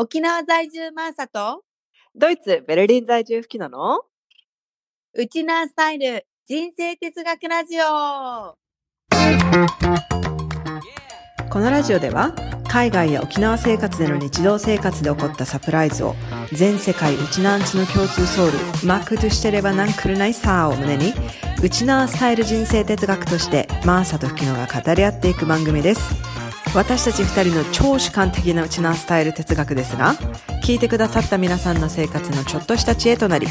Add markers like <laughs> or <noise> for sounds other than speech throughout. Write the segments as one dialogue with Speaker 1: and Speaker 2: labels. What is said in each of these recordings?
Speaker 1: 沖縄在住マーサと？
Speaker 2: ドイツ、ベルリン在住吹きなの？
Speaker 1: ウチナースタイル人生哲学ラジオ。
Speaker 2: このラジオでは海外や沖縄生活での日常生活で起こったサプライズを全世界ウチナーンチの共通ソウルマックとしてればなんくるないさーを胸にウチナースタイル人生哲学としてマーサと吹きのが語り合っていく番組です私たち二人の超主観的なウチナースタイル哲学ですが聞いてくださった皆さんの生活のちょっとした知恵となり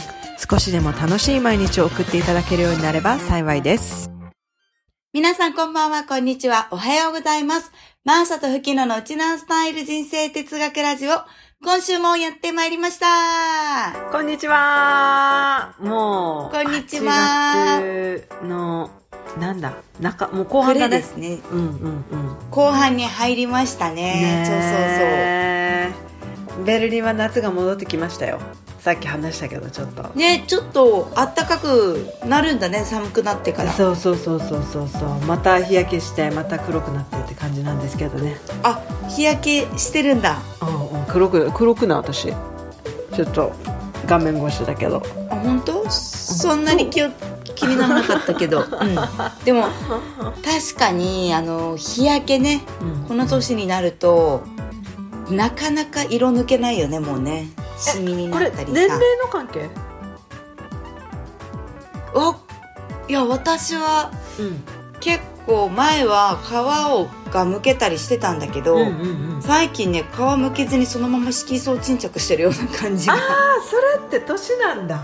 Speaker 2: 少しでも楽しい毎日を送っていただけるようになれば幸いです。
Speaker 1: 皆さんこんばんは、こんにちは、おはようございます。マーサとフキノのウチナースタイル人生哲学ラジオ、今週もやってまいりました。
Speaker 2: こんにちは。もう
Speaker 1: こんにちは。
Speaker 2: 8月のなんだ中もう後半だね。
Speaker 1: ですね、
Speaker 2: うんうんうん。
Speaker 1: 後半に入りましたね。
Speaker 2: ねそうそうそう。ベルリンは夏が戻ってきましたよ。さっき話したけどちょっと。
Speaker 1: ね、ちょっと暖かくなるんだね、寒くなってから。
Speaker 2: そうそうそうそうそうそう。また日焼けしてまた黒くなってって感じなんですけどね。
Speaker 1: あ、日焼けしてるんだ。
Speaker 2: うんうん。黒く黒くな私ちょっと画面越しだけど。
Speaker 1: あ本当？そんなに気を気にならなかったけど、<laughs> うん、でも確かにあの日焼けね
Speaker 2: うん。
Speaker 1: この年になるとなかなか色抜けないよねもうね。シミになったりさ。
Speaker 2: 年齢の関係？
Speaker 1: あいや私は
Speaker 2: うん。
Speaker 1: 結構前は皮をがむけたりしてたんだけど、
Speaker 2: うんうんうん。
Speaker 1: 最近ね皮むけずにそのまま色素沈着してるような感じが。
Speaker 2: ああそれって年なんだ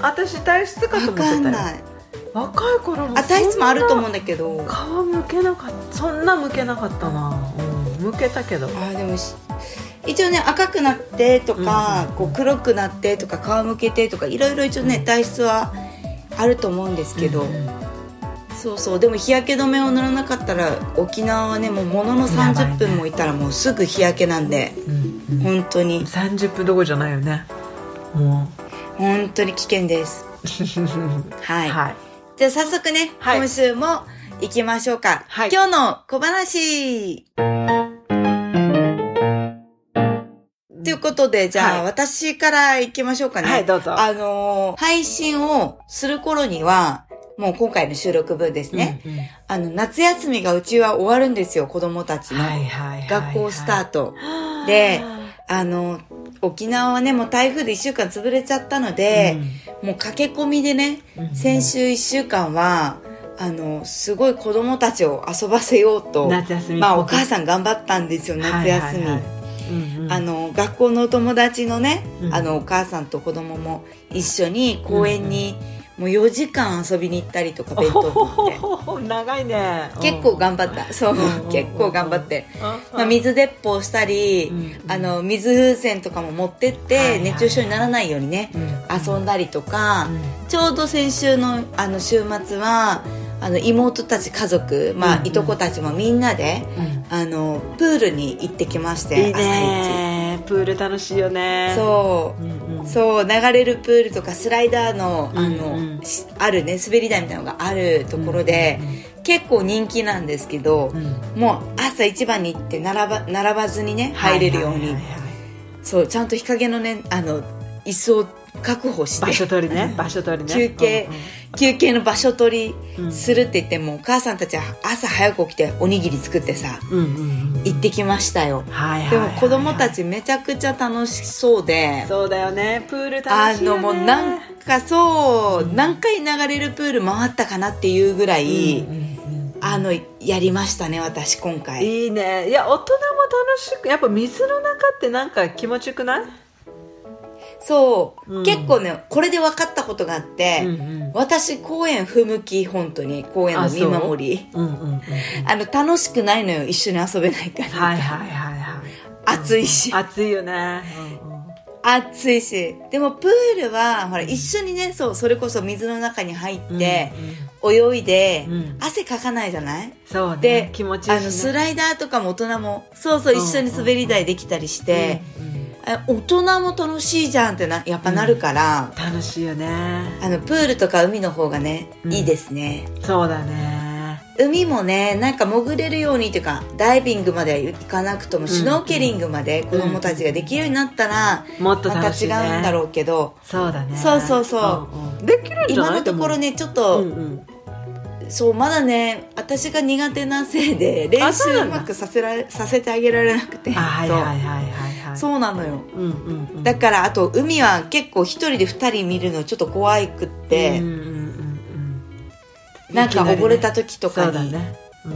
Speaker 2: 私体質かと思ってたよ。
Speaker 1: 分かんない
Speaker 2: 若い頃も
Speaker 1: あ体質もあると思うん
Speaker 2: だ
Speaker 1: だけど。
Speaker 2: 皮むけなかった。そんなむけなかったな。うんむけたけど。
Speaker 1: あでもし一応ね赤くなってとか、
Speaker 2: うん
Speaker 1: こう黒くなってとか皮むけてとかいろいろ一応ね体質はあると思うんですけど、
Speaker 2: うんうん。
Speaker 1: そうそう。でも日焼け止めを塗らなかったら沖縄はねもうものの30分もいたらもうすぐ日焼けなんで。
Speaker 2: うんうん。
Speaker 1: 本当に。
Speaker 2: 30分どころじゃないよね。も
Speaker 1: 本当に危険です。
Speaker 2: う <laughs>
Speaker 1: はい、
Speaker 2: はい。
Speaker 1: じゃあ早速ね、
Speaker 2: はい。
Speaker 1: 今週も行きましょうか、
Speaker 2: はい。
Speaker 1: 今日の小話。ということでじゃあ、
Speaker 2: はい。
Speaker 1: 私から行きましょうかね。
Speaker 2: はいどうぞ。
Speaker 1: あのー配信をする頃には、もう今回の収録分ですね。
Speaker 2: うんうん。
Speaker 1: あの、夏休みがうちは終わるんですよ、子供たちの。
Speaker 2: はいはいはいはい。
Speaker 1: 学校スタート。であの、沖縄はね、もう台風で一週間潰れちゃったので、もう駆け込みでね、
Speaker 2: うん
Speaker 1: 先週一週間は、あの、すごい子供たちを遊ばせようと、
Speaker 2: 夏休み
Speaker 1: まあお母さん頑張ったんですよ、夏休み。
Speaker 2: はいはい。はいうんうん。
Speaker 1: あの学校のお友達のね、
Speaker 2: うん。
Speaker 1: あのお母さんと子供も一緒に公園にもう4時間遊びに行ったりとか弁当持って。
Speaker 2: お <laughs> 長いね。
Speaker 1: 結構頑張った。そう。
Speaker 2: うん。
Speaker 1: 結構頑張って、
Speaker 2: うん。
Speaker 1: まあ、水鉄砲したり、
Speaker 2: うん。
Speaker 1: あの水風船とかも持ってって、熱中症にならないようにね、
Speaker 2: うん。
Speaker 1: 遊んだりとか、
Speaker 2: うん。
Speaker 1: ちょうど先週のあの週末はあの妹たち家族、まあ
Speaker 2: うん。
Speaker 1: いとこたちもみんなで、
Speaker 2: うん。
Speaker 1: あのプールに行ってきまして
Speaker 2: いいねプール楽しいよね。
Speaker 1: そう。
Speaker 2: うんうん。
Speaker 1: そう流れるプールとかスライダーのあの、
Speaker 2: うん。うん
Speaker 1: しあるね。滑り台みたいなのがあるところで、結構人気なんですけど、
Speaker 2: うん。
Speaker 1: もう朝一番に行って並ば並ばずにね入れるように、そうちゃんと日陰のねあの椅子を確保して。
Speaker 2: 場所取りね。場所取りね。
Speaker 1: 休憩、休憩の場所取
Speaker 2: うん
Speaker 1: りするって言っても、お母さんたちは朝早く起きておにぎり作ってさ
Speaker 2: うんうんうん
Speaker 1: 行ってきましたよ、
Speaker 2: はいはいはい
Speaker 1: でも子供たちめちゃくちゃ楽しそうで
Speaker 2: そうだよね。プール楽
Speaker 1: あ
Speaker 2: しいよね。
Speaker 1: のもうなんかそう、何回流れるプール回ったかなっていうぐらい、
Speaker 2: うんうんうん。
Speaker 1: あのやりましたね私今回。
Speaker 2: いいね。いや大人も楽しくやっぱ水の中ってなんか気持ちよくない？
Speaker 1: そう、
Speaker 2: うん。
Speaker 1: 結構ねこれで分かったことがあって、
Speaker 2: うんうん。
Speaker 1: 私公園不向き本当に公園の見守り。
Speaker 2: うんうんうんうん。
Speaker 1: あの楽しくないのよ一緒に遊べないから、
Speaker 2: はいはいはいはい。
Speaker 1: 暑いし。
Speaker 2: 暑いよね。うんうん。
Speaker 1: 暑いし。でもプールはほら一緒にねそうそれこそ水の中に入って、泳いで、
Speaker 2: うん。
Speaker 1: 汗かかないじゃない？
Speaker 2: そうね。
Speaker 1: で
Speaker 2: 気持ちいいしね。
Speaker 1: あのスライダーとかも大人もそうそう
Speaker 2: うん
Speaker 1: 一緒に滑り台できたりして、
Speaker 2: うん。うん
Speaker 1: あ大人も楽しいじゃんってなやっぱなるから、
Speaker 2: 楽しいよね。
Speaker 1: あのプールとか海の方がね、
Speaker 2: うん。
Speaker 1: いいですね。
Speaker 2: そうだね。
Speaker 1: 海もねなんか潜れるようにっていうかダイビングまで行かなくとも、シュノーケリングまで子供たちができるようになったら、
Speaker 2: もっと
Speaker 1: また
Speaker 2: 楽しい、
Speaker 1: 違
Speaker 2: ね、
Speaker 1: うんだろうけど。
Speaker 2: そうだね。
Speaker 1: そうそうそ
Speaker 2: う。んうん。できるんじゃない？
Speaker 1: 今のところねちょっ
Speaker 2: で
Speaker 1: と、
Speaker 2: もうんうん
Speaker 1: そうまだね私が苦手なせいで練習
Speaker 2: う
Speaker 1: まくさせられさせてあげられなくて。
Speaker 2: あはい
Speaker 1: そう
Speaker 2: はいはいはい。はい。
Speaker 1: そうなのよ。
Speaker 2: うんうんうん。
Speaker 1: だからあと海は結構一人で二人見るのちょっと怖いくって、
Speaker 2: うんうんうんうん
Speaker 1: なんか溺れた時とかに。
Speaker 2: そ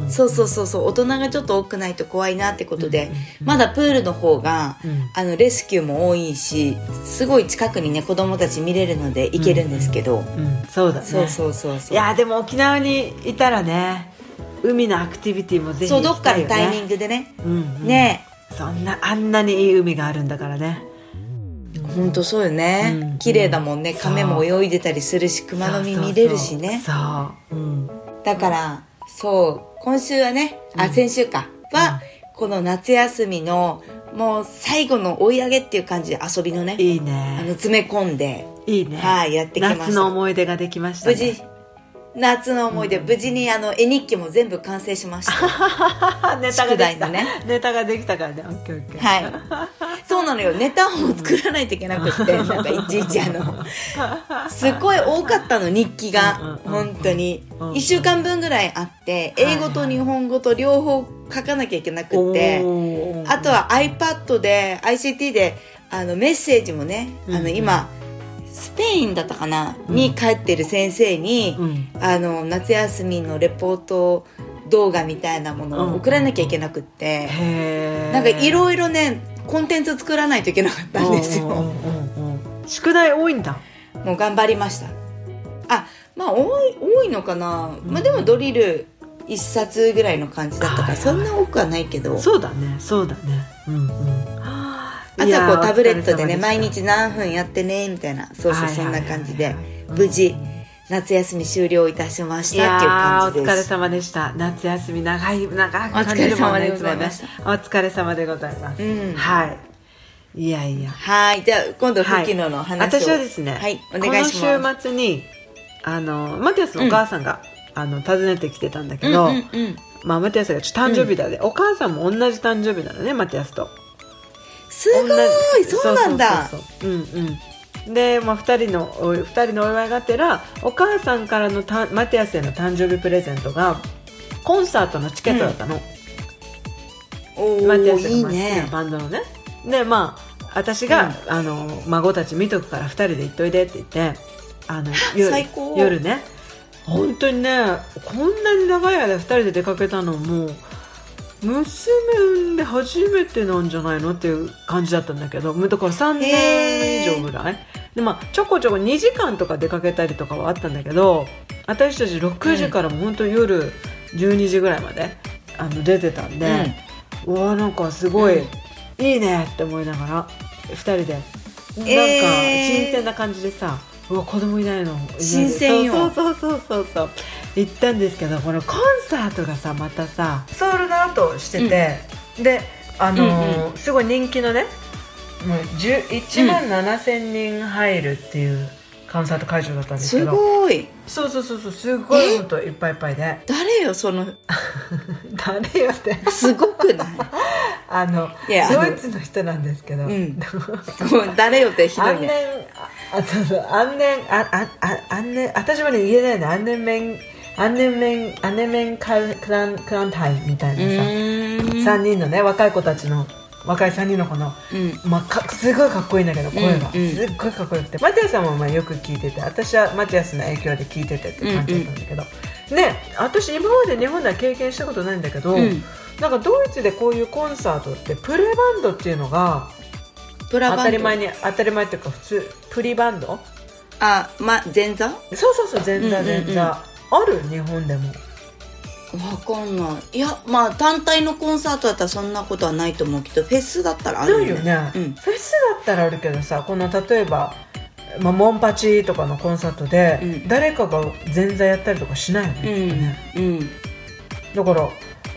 Speaker 1: そうそうそうそう。大人がちょっと多くないと怖いなってことで、まだプールの方が、
Speaker 2: うん。
Speaker 1: あのレスキューも多いしすごい近くにね子供たち見れるので行けるんですけど、
Speaker 2: うんそうだね。
Speaker 1: そうそうそうそう。
Speaker 2: いやでも沖縄にいたらね海のアクティビティもぜひ
Speaker 1: そうどっかのタイミングでね、
Speaker 2: うんうん。
Speaker 1: ね。
Speaker 2: そんなあんなにいい海があるんだからね。
Speaker 1: ほんとそうよね、
Speaker 2: うん
Speaker 1: 綺麗だもんね。亀も泳いでたりするし熊の実見れるしね。
Speaker 2: そう。うん。
Speaker 1: だからそう今週はねあ先週か。は、この夏休みのもう最後の追い上げっていう感じで遊びのね
Speaker 2: いい
Speaker 1: あの
Speaker 2: ね
Speaker 1: 詰め込んで
Speaker 2: いいね。
Speaker 1: はいやってきました。
Speaker 2: 夏の思い出ができましたね。
Speaker 1: 無事夏の思い出、無事にあの絵日記も全部完成しました。<laughs>
Speaker 2: ネタができた。
Speaker 1: ね。
Speaker 2: ネタができたからね。オッケーオッケー。
Speaker 1: はい。そうなのよ。ネタを作らないといけなくってなんかいちいちあの <laughs> すごい多かったの日記が。本当に。
Speaker 2: うん
Speaker 1: 1週間分ぐらいあって英語と日本語と両方書かなきゃいけなくってあとは iPad で ICT であのメッセージもねあの今スペインだったかなに帰ってる先生に
Speaker 2: うん。
Speaker 1: あの夏休みのレポート動画みたいなものを送らなきゃいけなくって、
Speaker 2: へえ
Speaker 1: なんかいろいろねコンテンツ作らないといけなかったんですよ。
Speaker 2: うんうんうんうん宿題多いんだ。
Speaker 1: もう頑張りました。あまあ多い多いのかな、まあでもドリル1冊ぐらいの感じだったからそんな多くはないけど。
Speaker 2: そうだねそうだね。うんうんあ
Speaker 1: あとはこうタブレットでね毎日何分やってねみたいなそうそうそんな感じで無事夏休み終了いたしまし
Speaker 2: い
Speaker 1: たっていう感じです。
Speaker 2: 疲れ様でした。夏休み長い長く感
Speaker 1: お疲
Speaker 2: じるもんねいつもね。
Speaker 1: ございました。
Speaker 2: お疲れ様でございます、
Speaker 1: うん。
Speaker 2: はい。いやいや。
Speaker 1: はい。じゃあ今度
Speaker 2: はい。
Speaker 1: 吹野の話を、
Speaker 2: 私はですね、
Speaker 1: はいお願いします。
Speaker 2: この週末にあのマティアスのお母さんが、あの訪ねてきてたんだけど、
Speaker 1: うんうんうん
Speaker 2: まあ、マティアスがちょっと誕生日だで、お母さんも同じ誕生日なのねマティアスと
Speaker 1: すごいそうなんだ。
Speaker 2: そうんうん。で、まあ、2人のお二人のお祝いがてらお母さんからのたマティアスへの誕生日プレゼントがコンサートのチケットだったの、
Speaker 1: お
Speaker 2: マティア
Speaker 1: ーいい
Speaker 2: スがバンドのね。でまあ私が、あの孫たち見とくから2人で行っといでって言ってあの夜夜ね。本当にねこんなに長い間2人で出かけたのも娘産んで初めてなんじゃないのっていう感じだったんだけどだから3年以上ぐらい。でまあちょこちょこ2時間とか出かけたりとかはあったんだけど私たち6時からも本当夜12時ぐらいまであの出てたんで、うわなんかすごい、いいねって思いながら2人で。なんか
Speaker 1: えー。
Speaker 2: 新鮮な感じでさ、うわ子供いないの。
Speaker 1: 新鮮よ。
Speaker 2: そうそうそうそうそう。行ったんですけどこのコンサートがさまたさソールドアウトしてて、であのー
Speaker 1: うん
Speaker 2: すごい人気のねもう10 1万7000人入るっていうコンサート会場だったんですけ
Speaker 1: す
Speaker 2: ど
Speaker 1: ごい。
Speaker 2: そうそうそうそうすごい本当いっぱいいっぱいで。
Speaker 1: 誰よその？<laughs>
Speaker 2: 誰よって。
Speaker 1: すごくない？
Speaker 2: あのドイツの人なんですけど、
Speaker 1: うん。誰よってひどいね。
Speaker 2: ああそうそう安年あああ安年私はね言えないの。安年面安年面安年面クランクランクランタイみたいうなさ、
Speaker 1: ーん。
Speaker 2: 三人のね若い子たちの若い3人の子の、
Speaker 1: うん。
Speaker 2: まあ、かすごいかっこいいんだけど声が、
Speaker 1: うん。うん
Speaker 2: すっごいかっこよくて。マティアスさんもまあよく聞いてて私はマティアスの影響で聞いててって感じだったんだけど、ね私今まで日本では経験したことないんだけど、
Speaker 1: うん。
Speaker 2: なんかドイツでこういうコンサートってプレバンドっていうのが当たり前に当たり前っていうか普通プリバンド？
Speaker 1: あま前座？わ
Speaker 2: そうそうそう前座
Speaker 1: うんうんうん。
Speaker 2: 前座、ある？日本でも
Speaker 1: かんない。いやまあ単体のコンサートだったらそんなことはないと思うけどフェスだったらある
Speaker 2: ないよね、
Speaker 1: うん。
Speaker 2: フェスだったらあるけどさこの例えば、まあ、モンパチとかのコンサートで、
Speaker 1: うん。
Speaker 2: 誰かが前座やったりとかしないよね,、
Speaker 1: うん。
Speaker 2: ね。
Speaker 1: うん。
Speaker 2: だから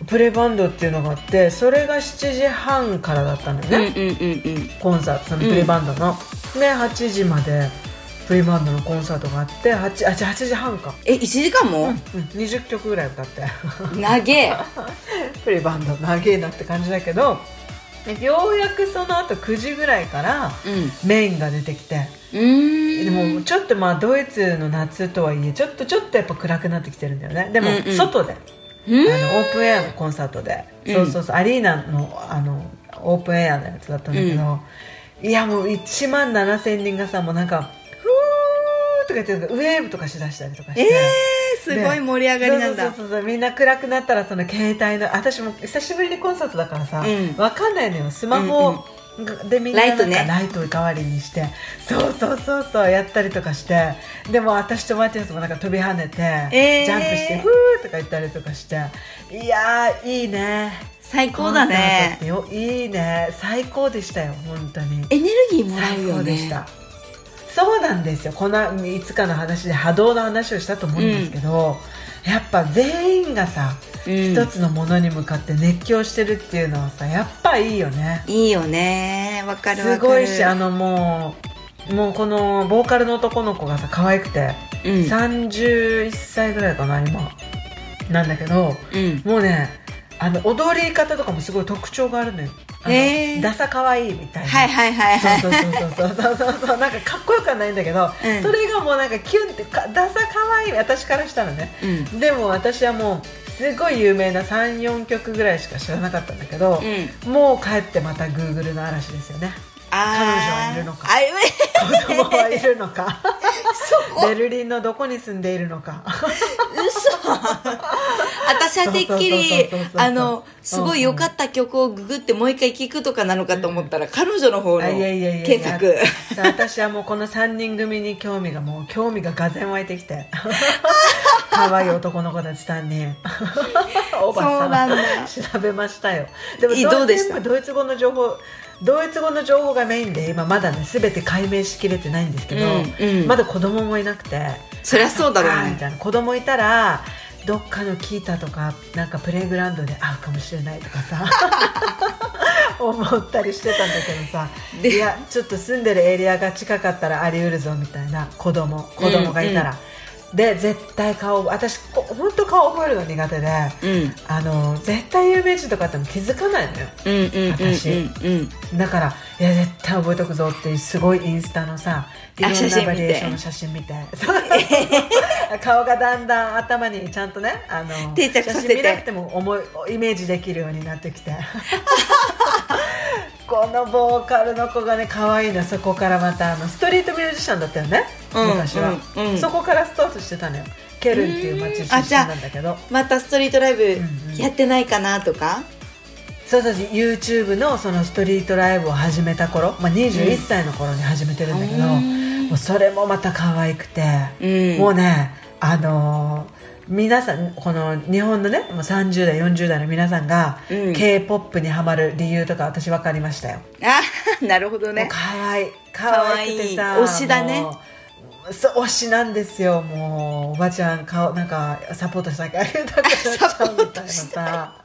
Speaker 2: プレバンドっていうのがあってそれが7時半からだったのよ
Speaker 1: うんうん
Speaker 2: ね、
Speaker 1: うんうん。
Speaker 2: コンサートそのプレバンドの、で8時までフリーバンドのコンサートがあって8あ8時半か、
Speaker 1: え、1時間も、
Speaker 2: うん、20曲ぐらい歌って。
Speaker 1: 長え。<laughs>
Speaker 2: フリーバンド長えなって感じだけどようやくその後9時ぐらいから
Speaker 1: うん。
Speaker 2: メインが出てきて。
Speaker 1: うーん。
Speaker 2: でもちょっとまあドイツの夏とはいえちょっとちょっとやっぱ暗くなってきてるんだよね。でも
Speaker 1: うんうん。
Speaker 2: 外で、
Speaker 1: うん。
Speaker 2: あのオープンエアのコンサートで、
Speaker 1: うん。
Speaker 2: そうそうそうアリーナのあのオープンエアのやつだったんだけど、いやもう1万7000人がさもうなんか「ふー」とか言ってウェーブとかしだしたりとかして。
Speaker 1: えー、すごい盛り上がりなんだ。
Speaker 2: そうそうそうそうみんな暗くなったらその携帯の私も久しぶりにコンサートだからさ、
Speaker 1: うん。
Speaker 2: わかんないのよ。スマホでみんな
Speaker 1: ライトね。
Speaker 2: ライト代わりにして。そうそうそうそうやったりとかして。でも私とマティアスもなんか飛び跳ねて、
Speaker 1: えー。
Speaker 2: ジャンプしてフーとか言ったりとかして。いやーいいね。
Speaker 1: 最高だね。
Speaker 2: いいね。最高でしたよ本当に。
Speaker 1: エネルギーもらう
Speaker 2: 最
Speaker 1: よね。
Speaker 2: 高でしたそうなんですよこのいつかの話で波動の話をしたと思うんですけど、やっぱ全員がさ、
Speaker 1: うん
Speaker 2: 一つのものに向かって熱狂してるっていうのはさやっぱいいよね
Speaker 1: いいよね。わかるわかる。
Speaker 2: すごいしあのもうもうこのボーカルの男の子がさ可愛くて、
Speaker 1: うん。
Speaker 2: 31歳ぐらいかな今なんだけど
Speaker 1: うん。
Speaker 2: もうねあの踊り方とかもすごい特徴があるのよダサ可愛いみたいな
Speaker 1: はいはいはいはい。
Speaker 2: そうそうそうそうそうそうそうなんかかっこよくはないんだけど、
Speaker 1: うん
Speaker 2: それがもうなんかキュンってかダサ可愛い私からしたらね
Speaker 1: うん。
Speaker 2: でも私はもうすごい有名な34曲ぐらいしか知らなかったんだけど、
Speaker 1: うん。
Speaker 2: もう帰ってまたグーグルの嵐ですよねはいるのか。子供はいるのか。ベルリンのどこに住んでいるのか。
Speaker 1: 嘘。私はてっきりあのすごい良かった曲をググってもう一回聴くとかなのかと思ったら、彼女の方の検索。
Speaker 2: 私はもうこの3人組に興味がもう興味ががぜん湧いてきて。可愛い男の子たち3人。おばさん <laughs> 調べましたよ。でも
Speaker 1: どうでした？
Speaker 2: ドイツ語の情報ドイツ語の情報がメインで今まだね全て解明しきれてないんですけど、
Speaker 1: うんうん。
Speaker 2: まだ子供もいなくて
Speaker 1: そりゃそうだろうね。
Speaker 2: みたいな。子供いたらどっかのキータとかなんかプレイグラウンドで会うかもしれないとかさ <laughs> 思ったりしてたんだけどさ
Speaker 1: で
Speaker 2: いやちょっと住んでるエリアが近かったらあり得るぞみたいな。子供子供がいたら、で絶対顔私こ本当顔覚えるの苦手で
Speaker 1: うん。
Speaker 2: あの絶対有名人とかあっても気づかないのよ。
Speaker 1: うん
Speaker 2: 私。だからいや絶対覚えとくぞってすごいインスタのさいろんなバリエーションの写真見て。<laughs> 顔がだんだん頭にちゃんとねあの
Speaker 1: 定着させて。
Speaker 2: 写真見なくても思いイメージできるようになってきて <laughs> <laughs> このボーカルの子がね可愛いのそこからまたあのストリートミュージシャンだったよね、
Speaker 1: うん
Speaker 2: 昔は、
Speaker 1: うんうん。
Speaker 2: そこからスタートしてたのよ。ケルンっていう街出身なんだけど。
Speaker 1: またストリートライブ
Speaker 2: んうん。
Speaker 1: やってないかなとか、
Speaker 2: そうそう YouTube のそのストリートライブを始めた頃、まあ、21歳の頃に始めてるんだけど、
Speaker 1: うん。
Speaker 2: もうそれもまた可愛くて、
Speaker 1: うん。
Speaker 2: もうねあのー皆さんこの日本のねもう30代40代の皆さんが、
Speaker 1: うん。
Speaker 2: K p o p にハマる理由とか私分かりましたよ、
Speaker 1: あなるほどね。
Speaker 2: 可愛い可愛くてさ
Speaker 1: 推しだね。
Speaker 2: 推しなんですよ。もうおばちゃん顔なんかサポートしなきゃあげたくなっちゃうみたいなさ。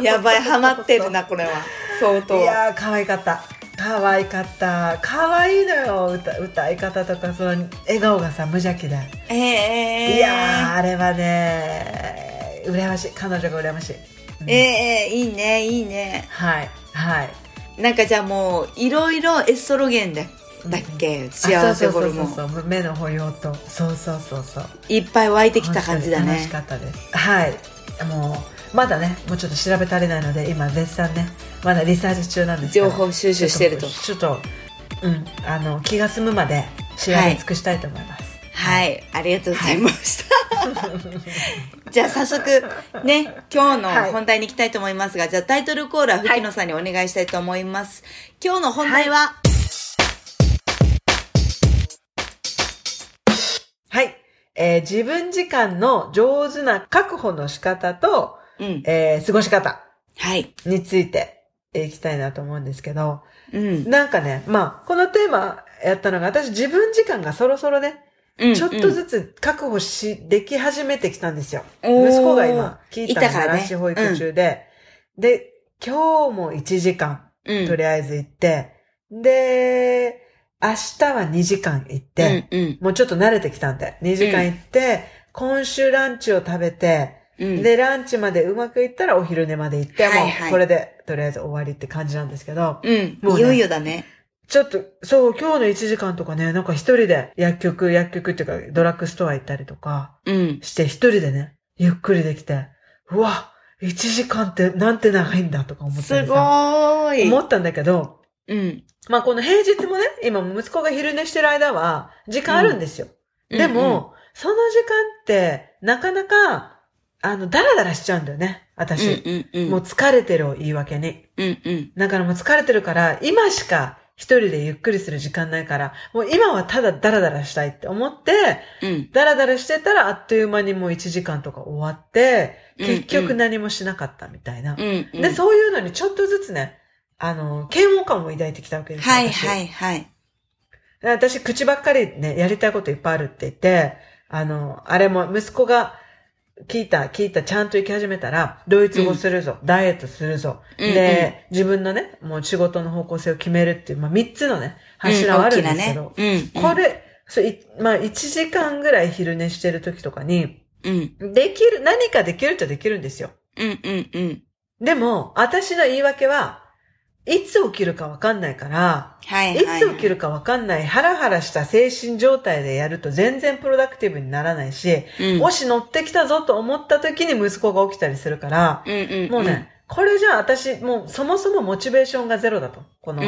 Speaker 1: やばいハマってるなこれは。相当。
Speaker 2: いやー可愛かった可愛かった。可愛いのよ。歌歌い方とかその笑顔がさ無邪気で、
Speaker 1: ええ。
Speaker 2: いやーあれはね羨ましい。彼女が羨ましい、うん。
Speaker 1: ええいいねいいね。
Speaker 2: はいはい。
Speaker 1: なんかじゃあもういろいろエストロゲンだだっけ、幸せホルモン。
Speaker 2: あそうそうそうそう目の保養と。そうそうそうそう。
Speaker 1: いっぱい湧いてきた感じだね。
Speaker 2: 楽しかったです。はい。もうまだねもうちょっと調べ足りないので今絶賛ねまだリサーチ中なんですけど。
Speaker 1: 情報収集してると。
Speaker 2: ちょっとうんあの気が済むまで調べ尽くしたいと思います、
Speaker 1: はい、ありがとうございました。じゃあ早速ね、今日の本題に行きたいと思いますが、じゃあタイトルコールは吹野さんにお願いしたいと思います。今日の本題は、
Speaker 2: はい。えー自分時間の上手な確保の仕方と、
Speaker 1: うん、
Speaker 2: えー過ごし方
Speaker 1: はい、
Speaker 2: について。えーいきたいなと思うんですけど、
Speaker 1: うん、
Speaker 2: なんかね、まあ、このテーマやったのが、私自分時間がそろそろね、
Speaker 1: うん
Speaker 2: ちょっとずつ確保し、でき始めてきたんですよ。息子が今、聞いた
Speaker 1: いたからね。
Speaker 2: 保育中で、で、今日も1時間、
Speaker 1: うん、
Speaker 2: とりあえず行って、で、明日は2時間行って、
Speaker 1: うんうん。
Speaker 2: もうちょっと慣れてきたんで、2時間行って、今週ランチを食べて、
Speaker 1: うん。
Speaker 2: で、ランチまでうまくいったらお昼寝まで行って、もうこれでとりあえず終わりって感じなんですけど、
Speaker 1: うん。
Speaker 2: もうね
Speaker 1: いよいよだね。
Speaker 2: ちょっと、そう、今日の1時間とかね、なんか一人で薬局、薬局っていうかドラッグストア行ったりとか
Speaker 1: うん。
Speaker 2: して一人でね、ゆっくりできて、うわ、1時間ってなんて長いんだとか思った
Speaker 1: すごーい。
Speaker 2: 思ったんだけど、
Speaker 1: うん。
Speaker 2: まあこの平日もね、今息子が昼寝してる間は時間あるんですよ。でも、その時間って、なかなか、あの、ダラダラしちゃうんだよね、
Speaker 1: うん
Speaker 2: 私。
Speaker 1: うんうん。
Speaker 2: もう疲れてるを言い訳に。
Speaker 1: うんうん。
Speaker 2: だからもう疲れてるから、今しか一人でゆっくりする時間ないから、もう今はただダラダラしたいって思って、
Speaker 1: うん。
Speaker 2: ダラダラしてたらあっという間にもう1時間とか終わって、
Speaker 1: うん
Speaker 2: 結局何もしなかったみたいな。
Speaker 1: うんうん。
Speaker 2: で、そういうのにちょっとずつね、あの、嫌悪感を抱いてきたわけですよ。私
Speaker 1: はいはいはい。
Speaker 2: 私、口ばっかりね、やりたいこといっぱいあるって言って、あの、あれも息子が聞いた、聞いた、ちゃんと行き始めたら、ドイツ語するぞ、ダイエットするぞ、
Speaker 1: うん
Speaker 2: で、自分のね、もう仕事の方向性を決めるっていう、まあ、三つのね、柱はあるんですけど、
Speaker 1: うん大きなね。
Speaker 2: これ、そういまあ、一時間ぐらい昼寝してる時とかに、
Speaker 1: うん。うん。
Speaker 2: できる、何かできるっちゃできるんですよ。
Speaker 1: うんうんうん。
Speaker 2: でも、私の言い訳は、いつ起きるかわかんないから、
Speaker 1: はい
Speaker 2: い
Speaker 1: はい。
Speaker 2: つ起きるかわかんない、ハラハラした精神状態でやると全然プロダクティブにならないし、
Speaker 1: うん。
Speaker 2: もし乗ってきたぞと思った時に息子が起きたりするから、
Speaker 1: うんうんうん。
Speaker 2: もうね、これじゃあ私、もうそもそもモチベーションがゼロだと。この。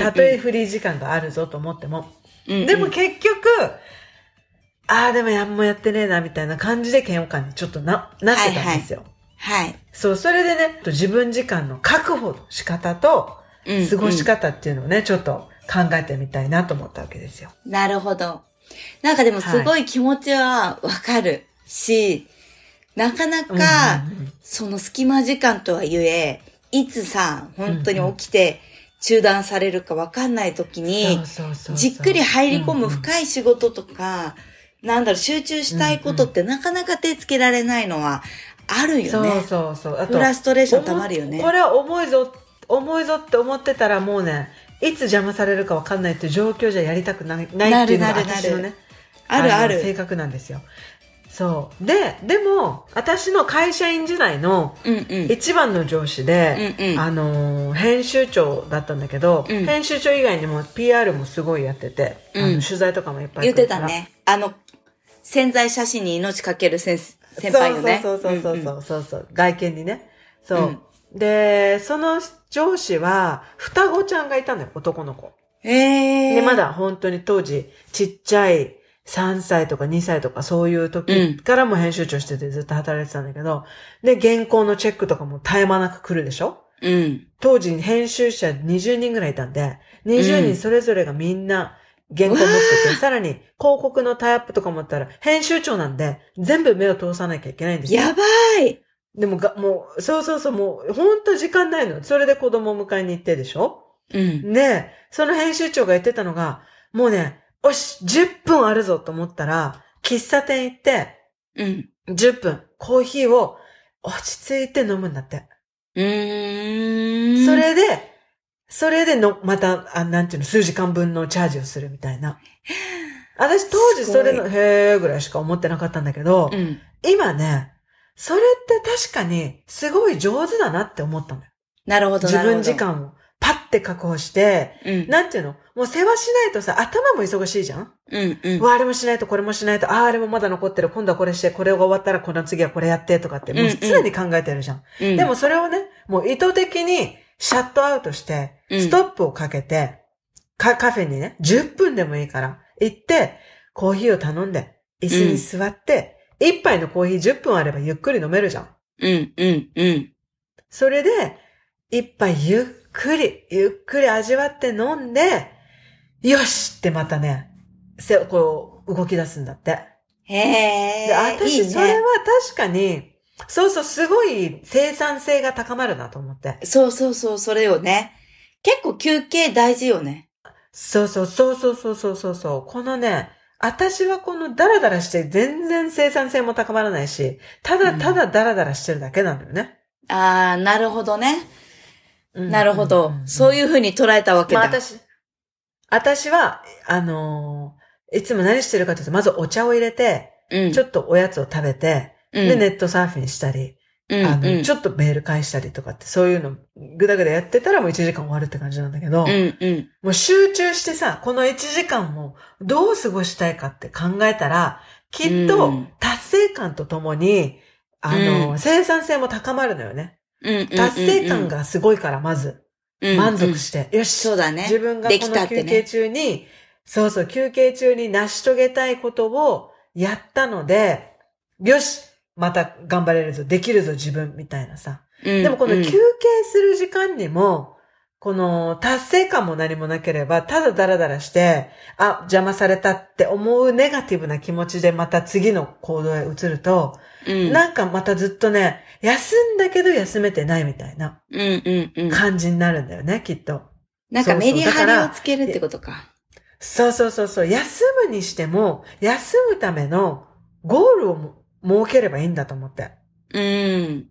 Speaker 2: たとえフリー時間があるぞと思っても。
Speaker 1: うんうん、
Speaker 2: でも結局、ああ、でもやんもやってねえな、みたいな感じで嫌悪感にちょっとな、なってたんですよ。
Speaker 1: はい。
Speaker 2: そう、それでね、自分時間の確保の仕方と、
Speaker 1: うん
Speaker 2: 過ごし方っていうのをね、ちょっと考えてみたいなと思ったわけですよ。
Speaker 1: なるほど。なんかでもすごい気持ちはわかるし、なかなか、
Speaker 2: うんうんうん。
Speaker 1: その隙間時間とはいえ、いつさ、本当に起きて中断されるかわかんない時に、じっくり入り込む
Speaker 2: うんうん。
Speaker 1: 深い仕事とか、なんだろう、集中したいことってなかなか手つけられないのはあるよ
Speaker 2: そう
Speaker 1: ね。
Speaker 2: そうそう。あ
Speaker 1: フラストレーション溜まるよね。
Speaker 2: これは重いぞ、重いぞって思ってたらもうね、いつ邪魔されるかわかんないっていう状況じゃやりたくないないっていうのが私のね、
Speaker 1: あるあ
Speaker 2: の性
Speaker 1: る。
Speaker 2: 格なんですよ。そう。で、でも、私の会社員時代の。一番の上司で、
Speaker 1: うんうん
Speaker 2: あのー、編集長だったんだけど、
Speaker 1: うん
Speaker 2: 編集長以外にも PR もすごいやってて、あの
Speaker 1: うん
Speaker 2: 取材とかもいっぱい
Speaker 1: 言ってたね。あの、潜在写真に命かける先先輩よね。
Speaker 2: そうそうそうそうそうそうそう、外見にね。そう、
Speaker 1: うん
Speaker 2: で、その上司は、双子ちゃんがいたのよ、男の子。
Speaker 1: うん。へえ。
Speaker 2: で、まだ本当に当時、ちっちゃい3歳とか2歳とかそういう時からも編集長しててずっと働いてたんだけど、で、原稿のチェックとかも絶え間なく来るでしょ？
Speaker 1: うん。
Speaker 2: 当時編集者20人ぐらいいたんで、20人それぞれがみんな原稿持ってて、さらに広告のタイアップとか持ったら、編集長なんで全部目を通さなきゃいけないんですよ。
Speaker 1: やばい。
Speaker 2: でもが、もう、そうそうそう、もう、ほんと時間ないの。それで子供を迎えに行ってでしょ？
Speaker 1: うん。
Speaker 2: で、その編集長が言ってたのが、もうね、よし、10分あるぞと思ったら、喫茶店行って、
Speaker 1: うん。
Speaker 2: 10分、コーヒーを落ち着いて飲むんだって。
Speaker 1: うーん。
Speaker 2: それで、それでの、また、あなんていうの、数時間分のチャージをするみたいな。私当時それの、へーぐらいしか思ってなかったんだけど、
Speaker 1: うん。
Speaker 2: 今ね、それって確かに、すごい上手だなって思ったのよ。
Speaker 1: なるほど、
Speaker 2: 自。分時。間をパッて確保して、
Speaker 1: うん。
Speaker 2: なんていうのもうせわしないとさ、頭も忙しいじゃん？
Speaker 1: うん、うん。
Speaker 2: わあ、あれもしないとこれもしないと、ああ、あれもまだ残ってる、今度はこれして、これが終わったらこの次はこれやってとかって、もう常に考えてるじゃん。
Speaker 1: うん。
Speaker 2: でもそれをね、もう意図的にシャットアウトして、
Speaker 1: うん
Speaker 2: ストップをかけて、カカフェにね、10分でもいいから、行って、コーヒーを頼んで、椅子に座って、一、杯のコーヒー10分あればゆっくり飲めるじゃん。
Speaker 1: うん、うん、うん。
Speaker 2: それで、一杯ゆっくり、ゆっくり味わって飲んで、よしってまたね、せ、こう、動き出すんだって。
Speaker 1: へえ。
Speaker 2: で、私、それは確かに、そうそう、すごい生産性が高まるなと思って。
Speaker 1: そうそうそう、それよね。結構休憩大事よね。
Speaker 2: そうそう、そうそうそうそうそうそう。このね、私はこのダラダラして全然生産性も高まらないし、ただただダラダラしてるだけなんだよね。
Speaker 1: ああ、なるほどね。
Speaker 2: うん
Speaker 1: なるほど。そう
Speaker 2: う
Speaker 1: いうふうに捉えたわ
Speaker 2: ん。
Speaker 1: けだ。
Speaker 2: まあ私、私は、あのーいつも何してるかというと、まずお茶を入れて、
Speaker 1: うん。
Speaker 2: ちょっとおやつを食べて、
Speaker 1: うん、
Speaker 2: で、ネットサーフィンしたり、
Speaker 1: うん、
Speaker 2: あの、
Speaker 1: うん。
Speaker 2: ちょっとメール返したりとかって、そういうの、ぐだぐだやってたらもう1時間終わるって感じなんだけど、
Speaker 1: うん、うん。
Speaker 2: もう集中してさ、この1時間もどう過ごしたいかって考えたら、きっ
Speaker 1: う
Speaker 2: と
Speaker 1: ん。
Speaker 2: 達成感とともに、あの、
Speaker 1: うん。
Speaker 2: 生産性も高まるのよね。達成感がすごいから、まず、
Speaker 1: うん、
Speaker 2: 満足
Speaker 1: し
Speaker 2: して、よし、
Speaker 1: そうだね。
Speaker 2: 自分が
Speaker 1: で
Speaker 2: この休憩中に、そうそう、休憩中に成し遂げたいことをやったので、よし、また頑張れるぞ、できるぞ、自分、みたいなさ。
Speaker 1: うん
Speaker 2: でもこの
Speaker 1: うん
Speaker 2: 休憩する時間にも、この達成感も何もなければ、ただダラダラして、あ、邪魔されたって思うネガティブな気持ちでまた次の行動へ移ると、
Speaker 1: うん、
Speaker 2: なんかまたずっとね、休んだけど休めてないみたいな。感じになるんだよね、きっと。
Speaker 1: なんかメリハリをつけるってことか。
Speaker 2: そうそうそうそう。休むにしても、休むためのゴールをも設ければいいんだと思って。
Speaker 1: うん。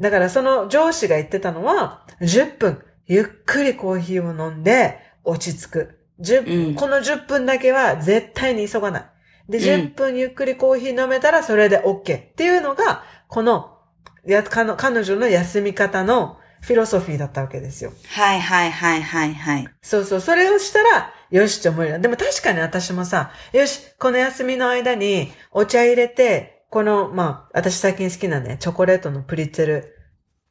Speaker 2: だからその上司が言ってたのは、10分、ゆっくりコーヒーを飲んで落ち着く。10
Speaker 1: うん
Speaker 2: この10分だけは絶対に急がない。で、
Speaker 1: うん
Speaker 2: 10分ゆっくりコーヒー飲めたらそれで OK っていうのが、この、や、かの彼女の休み方のフィロソフィーだったわけですよ。
Speaker 1: はいはいはいはいはい。
Speaker 2: そうそう、それをしたら、よしって思える。でも確かに私もさ、よし、この休みの間にお茶入れて、この、まあ、私最近好きなね、チョコレートのプリッツェル、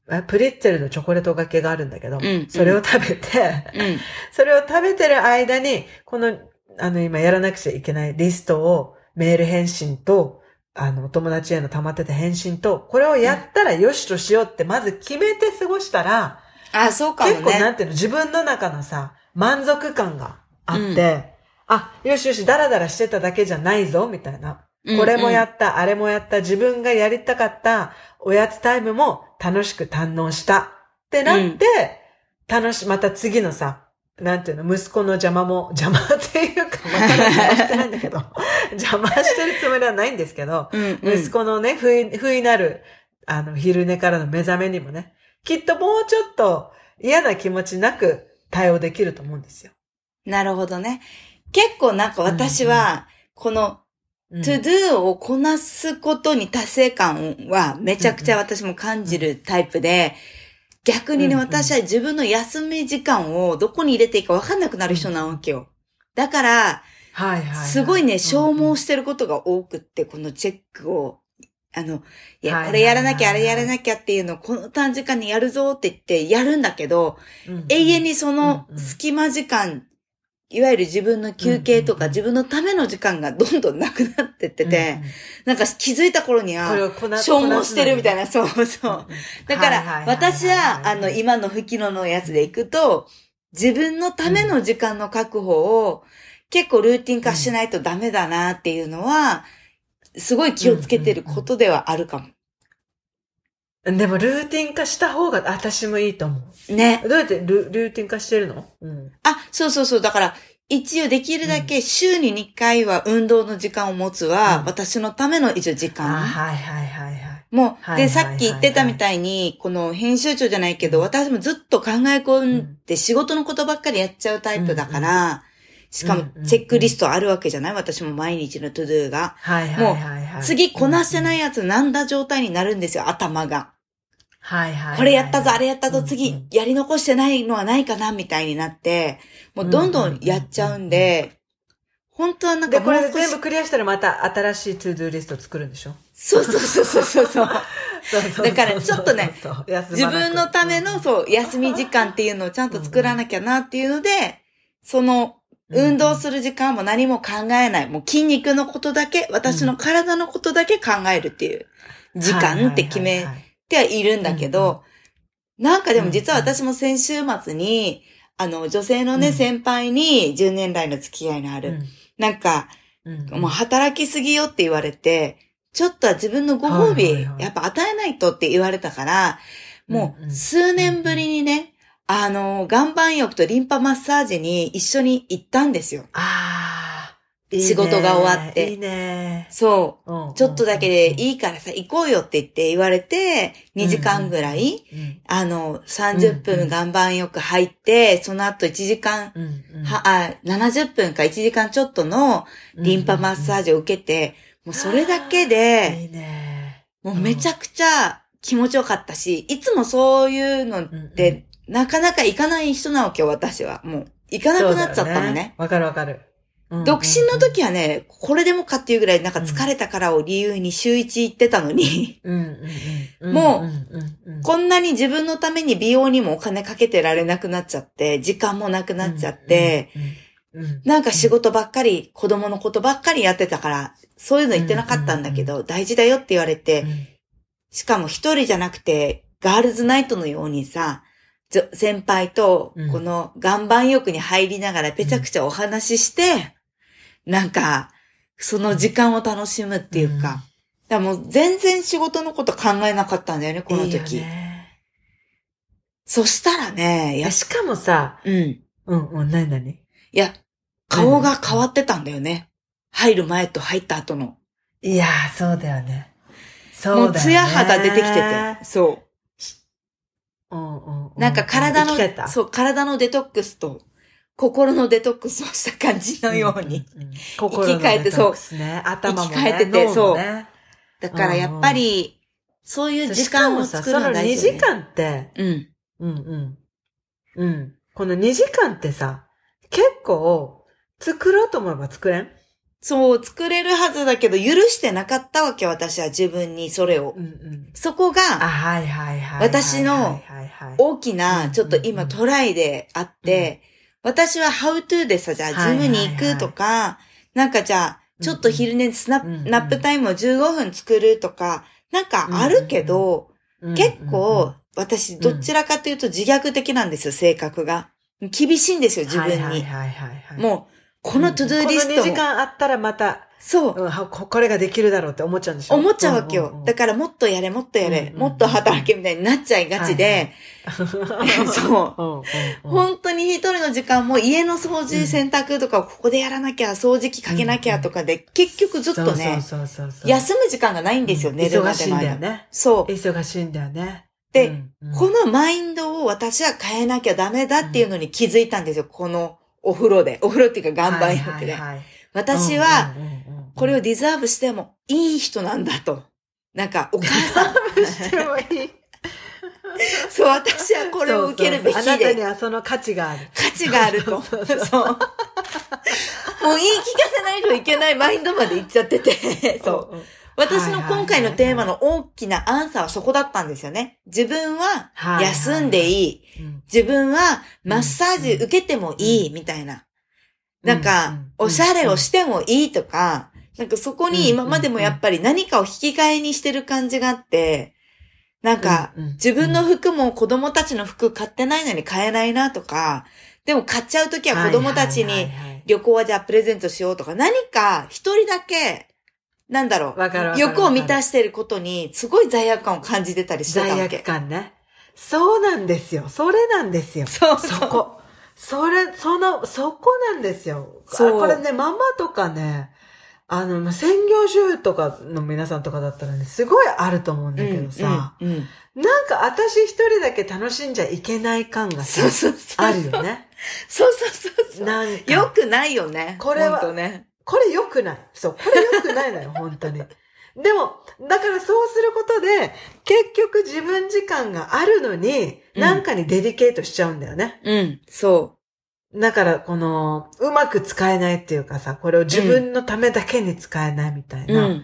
Speaker 2: えプリッツェルのチョコレートがけがあるんだけど、
Speaker 1: んうん
Speaker 2: それを食べて、
Speaker 1: うん。<laughs>
Speaker 2: それを食べてる間に、この、あの、今やらなくちゃいけないリストを、メール返信と、あの、お友達への溜まってた返信と、これをやったらよしとしようって、まず決めて過ごしたら、
Speaker 1: あ、そうかも
Speaker 2: 結構な
Speaker 1: ね。
Speaker 2: んていうの、自分の中のさ、満足感があって、あ、よしよし、ダラダラしてただけじゃないぞ、みたいな。これもやった、あれもやった、自分がやりたかったおやつタイムも楽しく堪能した。ってなって、楽し、また次のさ、なんていうの、息子の邪魔も、<laughs> 邪魔っていうか、まだ邪魔してないんだけど、<laughs> 邪魔してるつもりはないんですけど、
Speaker 1: うん、うん。
Speaker 2: 息子のね、不意、不意なる、あの、昼寝からの目覚めにもね、きっともうちょっと嫌な気持ちなく対応できると思うんですよ。
Speaker 1: なるほどね。結構なんか私は、この、
Speaker 2: うん
Speaker 1: to do をこなすことに達成感はめちゃくちゃ私も感じるタイプで、逆にね、
Speaker 2: うんうん。
Speaker 1: 私は自分の休み時間をどこに入れていいか分かんなくなる人なわけよ。だから、
Speaker 2: はいはいはい。
Speaker 1: すごいね、消耗
Speaker 2: し
Speaker 1: してることが多くって、このチェックを、あの、いや、これやらなきゃ、あれやらなきゃっていうのを、この短時間にやるぞって言ってやるんだけど、永遠にその
Speaker 2: うんうん。
Speaker 1: 隙間時間、いわゆる自分の休憩とか自分のための時間がどんどんなくなってってて、なんか気づいた頃に
Speaker 2: こ
Speaker 1: は消耗してるみたいな、そうそう。
Speaker 2: うん
Speaker 1: だから、私は、あの、今の吹きののやつでいくと、自分のための時間の確保を結構ルーティン化しないとダメだなっていうのは、すごい気をつけてることではあるかも。
Speaker 2: でもルーティン化した方が私もいいと思う。
Speaker 1: ね。
Speaker 2: どうやってルルーティン化してるの？うん。
Speaker 1: あ、そうそうそう。だから、一応できるだけ週に2回は運動の時間を持つは、
Speaker 2: うん
Speaker 1: 私のための一応時
Speaker 2: あ
Speaker 1: 間。
Speaker 2: はいはいはいはい。
Speaker 1: もう、で、さっき言ってたみたいに、この編集長じゃないけど、私もずっと考え込んで仕事のことばっかりやっちゃうタイプだから、しかもチェックリストあるわけじゃない？私も毎日のトゥドゥが。
Speaker 2: はいはいはいはい。。
Speaker 1: 次こなしてないいやつなんだ状態になるんですよ、頭が。
Speaker 2: はいはいはい。
Speaker 1: これやったぞ、あれやったぞ、
Speaker 2: うん
Speaker 1: 次、やり残してないのはないかな、みたいになって、もうどんどんやっちゃうんで、本当はなんか
Speaker 2: で、これ全部クリアしたらまた新しい to-do list 作るんでしょ？
Speaker 1: そうそうそう
Speaker 2: そうそうそう。
Speaker 1: だからちょっとね自分のための、そう、休み時間っていうのをちゃんと作らなきゃなっていうので、その、運動する時間も何も考えない。もう筋肉のことだけ、私の体のことだけ考えるっていう時間って決めてはいるんだけど、なんかでも実は私も先週末に、あの、女性のね、
Speaker 2: うん。
Speaker 1: 先輩に10年来の付き合いのある、なんか、
Speaker 2: うん
Speaker 1: もう働きすぎよって言われて、ちょっとは自分のご褒美、やっぱ与えないとって言われたから、も
Speaker 2: う
Speaker 1: 数年ぶりにね、あの、岩盤浴とリンパマッサージに一緒に行ったんですよ。
Speaker 2: ああ、いいね
Speaker 1: 仕事が終わって
Speaker 2: いいね。
Speaker 1: そう。
Speaker 2: うん
Speaker 1: ちょっとだけで
Speaker 2: い。
Speaker 1: いいからさ、行こうよって言って言われて、2時間ぐらい、
Speaker 2: うん
Speaker 1: あの、30分岩盤よく入って、その後1時間、
Speaker 2: うんうん
Speaker 1: は、あ、70分か1時間ちょっとのリンパマッサージを受けて、もうそれだけで、
Speaker 2: いいね。
Speaker 1: もうめちゃくちゃ気持ちよかったし、いつもそういうのって、なかなか行かない人なわけよ、私は。もう、行かなくなっちゃったのね。
Speaker 2: わかるわかる。うん
Speaker 1: 独身の時はね、これでもかっていうぐらいなんか疲れたからを理由に週一行ってたのに、
Speaker 2: うんうんうん
Speaker 1: もう
Speaker 2: うんうんうん
Speaker 1: こんなに自分のために美容にもお金かけてられなくなっちゃって、時間もなくなっちゃって、、
Speaker 2: うんうんうん
Speaker 1: なんか仕事ばっかり、子供のことばっかりやってたから、そういうの言ってなかったんだけど、大事だよって言われて、しかも一人じゃなくて、ガールズナイトのようにさ、先輩と
Speaker 2: うん、
Speaker 1: この岩盤浴に入りながらぺちゃくちゃお話しして、なんか、その時間を楽しむっていうか、
Speaker 2: うん
Speaker 1: だもう全然仕事のこと考えなかったんだよね、この
Speaker 2: いいよ
Speaker 1: 時。
Speaker 2: ね
Speaker 1: そしたらね、や
Speaker 2: いや、しかもさ、
Speaker 1: うん。
Speaker 2: うんうん、なになに
Speaker 1: いや、顔が変わってたんだよね。入る前と入った後の。
Speaker 2: いやー、そうだよね。そうだよね。
Speaker 1: もうツヤ肌出てきてて。そ
Speaker 2: うんうんう
Speaker 1: う。なんか体のそう、体のデトックスと、心のデトックスをした感じのように。
Speaker 2: んんん。<laughs> 心の
Speaker 1: 生き返ってそう
Speaker 2: デトックスね。頭もね。
Speaker 1: 生き返ってて
Speaker 2: 脳もね
Speaker 1: だからやっぱり、そういう時間を作るの
Speaker 2: その2
Speaker 1: は大事、ね。
Speaker 2: 時間って、
Speaker 1: うん。
Speaker 2: うんうん。うん。この2時間ってさ、結構、作ろうと思えば作れん？
Speaker 1: そう、作れるはずだけど、許してなかったわけ、私は自分にそれを。
Speaker 2: うんうん。
Speaker 1: そこ
Speaker 2: あ、
Speaker 1: が。私の大き
Speaker 2: う
Speaker 1: な、
Speaker 2: ん
Speaker 1: ちょっと今トライであって、私は how to でさ、じゃあジムに行くとか、なんかじゃあ、ちょっと昼寝スナップ、タイムを15分作るとか、なんかあるけど、
Speaker 2: うん
Speaker 1: 結構、私どちらかというと自虐的なんですよ、性格が。厳しいんですよ、自分に。
Speaker 2: はいはいはいはい。
Speaker 1: もう、このトゥドゥーリス
Speaker 2: この2
Speaker 1: トも。
Speaker 2: 時間あったらまた、
Speaker 1: そう。
Speaker 2: うんはここれができるだろうって思っちゃうんでしょ？
Speaker 1: 思っちゃうわけよ。
Speaker 2: んんん
Speaker 1: だからもっとやれ、もっとやれ、
Speaker 2: うんうんうん
Speaker 1: もっと働けみたいになっちゃいがちで、そう。
Speaker 2: うんうんうん
Speaker 1: 本当に一人の時間も家の掃除、
Speaker 2: うん
Speaker 1: 洗濯とかをここでやらなきゃ、掃除機かけなきゃとかで、結局ずっとね、
Speaker 2: そうそうそうそう
Speaker 1: 休む時間がないんですよ、寝るま
Speaker 2: 忙しいん。だよね。
Speaker 1: そう。
Speaker 2: 忙しいんだよね。
Speaker 1: で
Speaker 2: うんうん
Speaker 1: このマインドを私は変えなきゃダメだっていうのに気づいたんですよ、このお風呂で。お風呂っていうか岩盤浴で。
Speaker 2: はいはいはい
Speaker 1: 私は、これをディザーブしてもいい人なんだと。なんか、お母さん、
Speaker 2: してもいい。
Speaker 1: そう、私はこれを受けるべき
Speaker 2: そうそうあなたに
Speaker 1: で、
Speaker 2: はその価値がある。
Speaker 1: 価値があると。
Speaker 2: そ
Speaker 1: そうう
Speaker 2: そう
Speaker 1: もう言い聞かせないといけないマインドまで行っちゃってて、そう。
Speaker 2: うん。
Speaker 1: 私の今回のテーマの大きなアンサーはそこだったんですよね。自分は
Speaker 2: はい
Speaker 1: 休んでいい。
Speaker 2: うん。
Speaker 1: 自分はマッサージ受けてもいい、みたいな。なんか、おしゃれをしてもいいとか、なんかそこに今までもやっぱり何かを引き換えにしてる感じがあって、なんか、自分の服も子供たちの服買ってないのに買えないなとか、でも買っちゃうときは子供たちに旅行はじゃあプレゼントしようとか、何か一人だけ、なんだろう、欲を満たしてることに、すごい罪悪感を感じてたりしてた
Speaker 2: 罪
Speaker 1: わけ。
Speaker 2: 悪。感ね。そうなんですよ。それなんですよ。
Speaker 1: そうそう
Speaker 2: そこ。それ、その、そこなんですよ。
Speaker 1: そう
Speaker 2: あこれね、ママとかね、あの、まあ専業主婦とかの皆さんとかだったらね、すごいあると思うんだけどさ、
Speaker 1: うんうんうん
Speaker 2: なんか私一人だけ楽しんじゃいけない感がさ
Speaker 1: そう、そうそう。
Speaker 2: あるよね。
Speaker 1: そうそうそうそう。
Speaker 2: なんか。
Speaker 1: よくないよね。
Speaker 2: これは
Speaker 1: ね。
Speaker 2: これ良くない。そう、これ良くないのよ、本当に。でも、だからそうすることで、結局自分時間があるのに、
Speaker 1: うん
Speaker 2: なんかにデディケートしちゃうんだよね。
Speaker 1: うん、そ
Speaker 2: だから、この、うまく使えないっていうかさ、これを自分のためだけに使えないみたいうな。
Speaker 1: うん。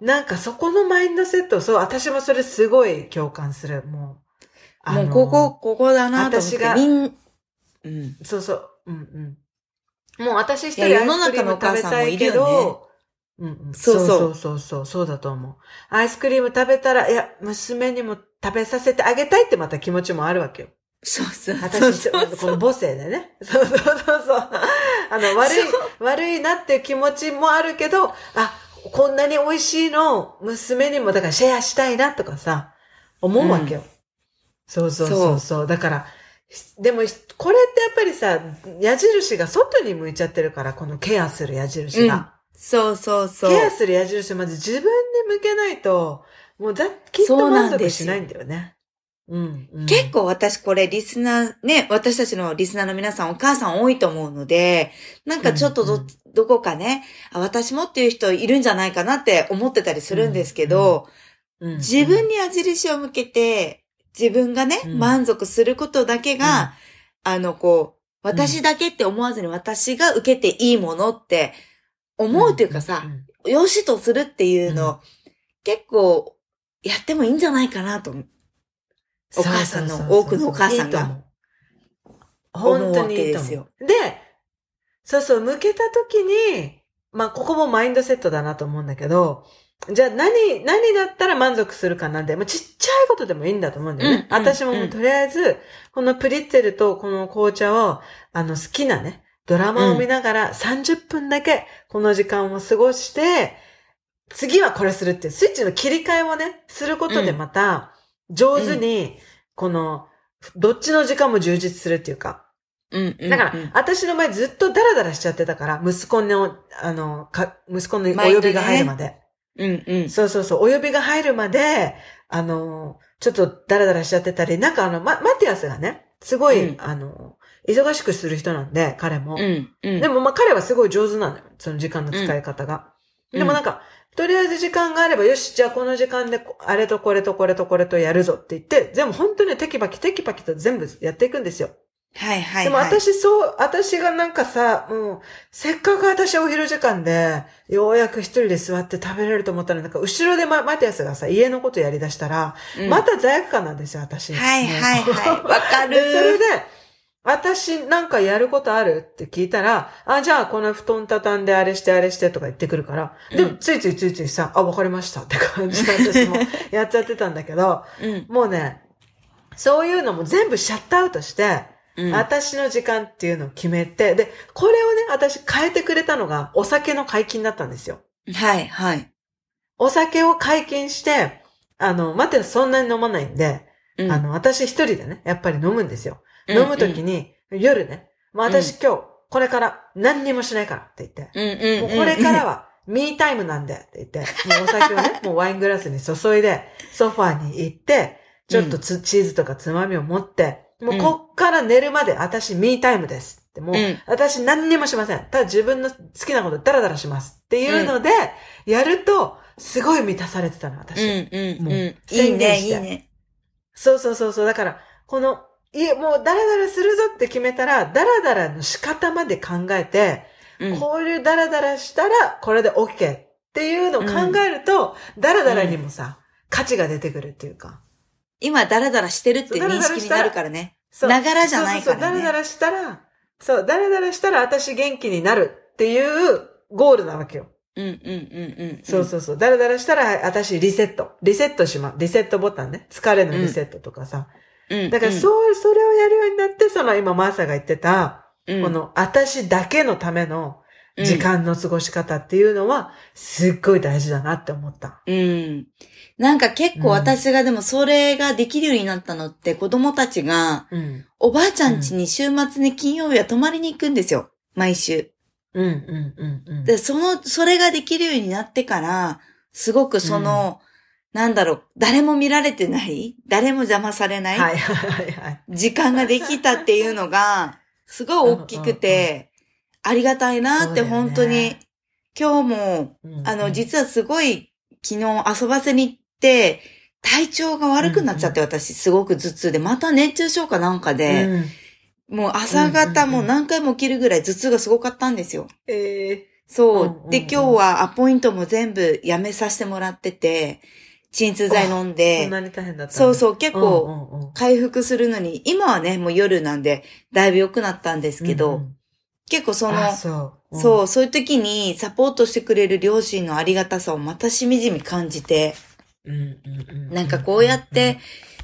Speaker 2: なんかそこのマインドセット、そう、私もそれすごい共感する。もう。あの
Speaker 1: もうここ、ここだなと思って。
Speaker 2: 私が
Speaker 1: うん。
Speaker 2: そうそう。うんうん。もう私一人
Speaker 1: いや
Speaker 2: アイスクリーム食べたいけ
Speaker 1: 世の中のお母さんもいるよ
Speaker 2: ど、うんうん、
Speaker 1: そうそう
Speaker 2: そうそうそう、そうだと思う。アイスクリーム食べたら、いや、娘にも食べさせてあげたいってまた気持ちもあるわけよ。
Speaker 1: そうそう
Speaker 2: 私
Speaker 1: そうそう
Speaker 2: この母性でね。そうそうそうそう。あの、悪い、悪いなっていう気持ちもあるけど、あ、こんなに美味しいのを娘にもだからシェアしたいなとかさ、思うわけよ。そうそうそうそう。だから、でも、これってやっぱりさ、矢印が外に向いちゃってるから、このケアする矢印が。
Speaker 1: そうそうそう。
Speaker 2: ケアする矢印まず自分に向けないと、もうだ、きっと満足しないんだよね。うんうん、
Speaker 1: 結構私これリスナー、ね、私たちのリスナーの皆さんお母さん多いと思うので、なんかちょっとど、うんうん、どこかねあ、私もっていう人いるんじゃないかなって思ってたりするんですけど、うんうん、自分に矢印を向けて、自分がね、うん、満足することだけが、あの、こう、私だけって思わずに私が受けていいものって思うというかさ、よしとするっていうの、結構やってもいいんじゃないかなとお母さんの、多くのお母さんが。
Speaker 2: 本当にいいですよ。で、そうそう、向けた時に、まあ、ここもマインドセットだなと思うんだけど、じゃあ何、何だったら満足するかなんで、もうちっちゃいことでもいいんだと思うんだよね。うん、私もとりあえず、このプリッツェルとこの紅茶を、あの、好きなね、ドラマを見ながら30分だけこの時間を過ごして、次はこれするっていうスイッチの切り替えをね、することでまた、上手に、この、どっちの時間も充実するっていうか。
Speaker 1: うんうん、
Speaker 2: だから、私の前ずっとダラダラしちゃってたから、息子の、あの、か、息子のお呼びが入るまで。
Speaker 1: うんうん。
Speaker 2: そうそうそう、お呼びが入るまで、あの、ちょっとダラダラしちゃってたり、なんかあの、ま、マティアスがね、すごい、うん、あの、忙しくする人なんで、彼も。
Speaker 1: うんうん、
Speaker 2: でもまあ彼はすごい上手なのよ。その時間の使い方が。うん、でもなんか、とりあえず時間があれば、よし、じゃあこの時間で、あれとこれとこれとこれとやるぞって言って、全部本当にテキパキテキパキと全部やっていくんですよ。
Speaker 1: はいはい、はい、
Speaker 2: でも私そう、私がなんかさ、もう、せっかく私お昼時間で、ようやく一人で座って食べれると思ったら、なんか後ろでママティアスがさ、家のことやり出したら、うん、また罪悪感なんですよ、私。
Speaker 1: はいはいはい。わかる。
Speaker 2: それで、私なんかやることある？って聞いたら、あ、じゃあこの布団畳んであれしてあれしてとか言ってくるから、でもついついついついさ、あ、わかりましたって感じで私もやっちゃってたんだけど、
Speaker 1: うん、
Speaker 2: もうね、そういうのも全部シャットアウトして、うん、私の時間っていうのを決めて、で、これをね、私変えてくれたのがお酒の解禁だったんですよ。
Speaker 1: はい、はい。
Speaker 2: お酒を解禁して、あの、待ってそんなに飲まないんで、うん、あの、私一人でね、やっぱり飲むんですよ。飲むときに、夜ね、もう私今日、これから何にもしないからって言って、もうこれからは、 me time なんでって言って、もうお酒をね、<laughs> もうワイングラスに注いで、ソファーに行って、ちょっとつ、チーズとかつまみを持って、もうこっから寝るまで私ミータイムですって、もう、私何にもしません。ただ自分の好きなことダラダラしますっていうので、やると、すごい満たされてたの、私。
Speaker 1: うんうんうん。いいね、いいね。
Speaker 2: そうそうそうそう。だから、このいえ、もうダラダラするぞって決めたら、ダラダラの仕方まで考えて、うん、こういうダラダラしたら、これで OK っていうのを考えると、うん、ダラダラにもさ、価値が出てくるっていうか。
Speaker 1: 今、ダラダラしてるって認識になるからね。ながらじゃないからね。そうそうそう、
Speaker 2: ダラダラしたら、そう、ダラダラしたら私元気になるっていうゴールなわけよ。
Speaker 1: うんうんうんうん。
Speaker 2: そうそうそう。ダラダラしたら私リセット。リセットしま、リセットボタンね。疲れのリセットとかさ。だからそう、それをやるようになって、その今マーサが言ってた、この私だけのための時間の過ごし方っていうのは、すっごい大事だなって思った。
Speaker 1: うん。なんか結構私がでもそれができるようになったのって子供たちが、おばあちゃん家に週末に金曜日は泊まりに行くんですよ。毎週。
Speaker 2: うんうんうんうん。
Speaker 1: で、その、それができるようになってから、すごくその、なんだろう、誰も見られてない？誰も邪魔されない、
Speaker 2: はいはいはい、
Speaker 1: 時間ができたっていうのが、すごい大きくて、ありがたいなって本当に、今日も、あの、実はすごい昨日遊ばせに行って、体調が悪くなっちゃって、私すごく頭痛で、また熱中症かなんかで、もう朝方も何回も起きるぐらい頭痛がすごかったんですよ。
Speaker 2: ええ
Speaker 1: そう。で、今日はアポイントも全部やめさせてもらってて、鎮痛剤飲んで、
Speaker 2: そんなに大変だった、
Speaker 1: そうそう、結構回復するのに、今はね、もう夜なんで、だいぶ良くなったんですけど、うんうん、結構その、
Speaker 2: そう、
Speaker 1: うん、そう、そういう時にサポートしてくれる両親のありがたさをまたしみじみ感じて、なんかこうやって、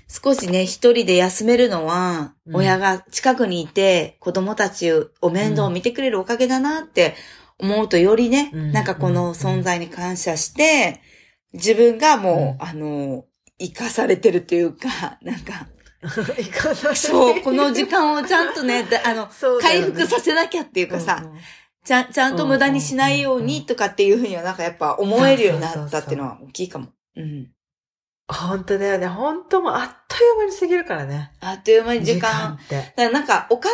Speaker 1: 少しね、一人で休めるのは、親が近くにいて、子供たちを面倒を見てくれるおかげだなって思うとよりね、なんかこの存在に感謝して、自分がもう、うん、あの、生かされてるというか、<laughs> なんか、<laughs> そう、この時間をちゃんとね、<laughs> だあの、
Speaker 2: ね
Speaker 1: 回復させなきゃっていうかさ、
Speaker 2: うんうん
Speaker 1: ちゃん、ちゃんと無駄にしないようにとかっていうふうにはなんかやっぱ思えるようになったっていうのは大きいかも。うん。
Speaker 2: 本当だよね。本当もうあっという間に過ぎるからね。
Speaker 1: あっという間に時間。
Speaker 2: って。
Speaker 1: だからなんかお金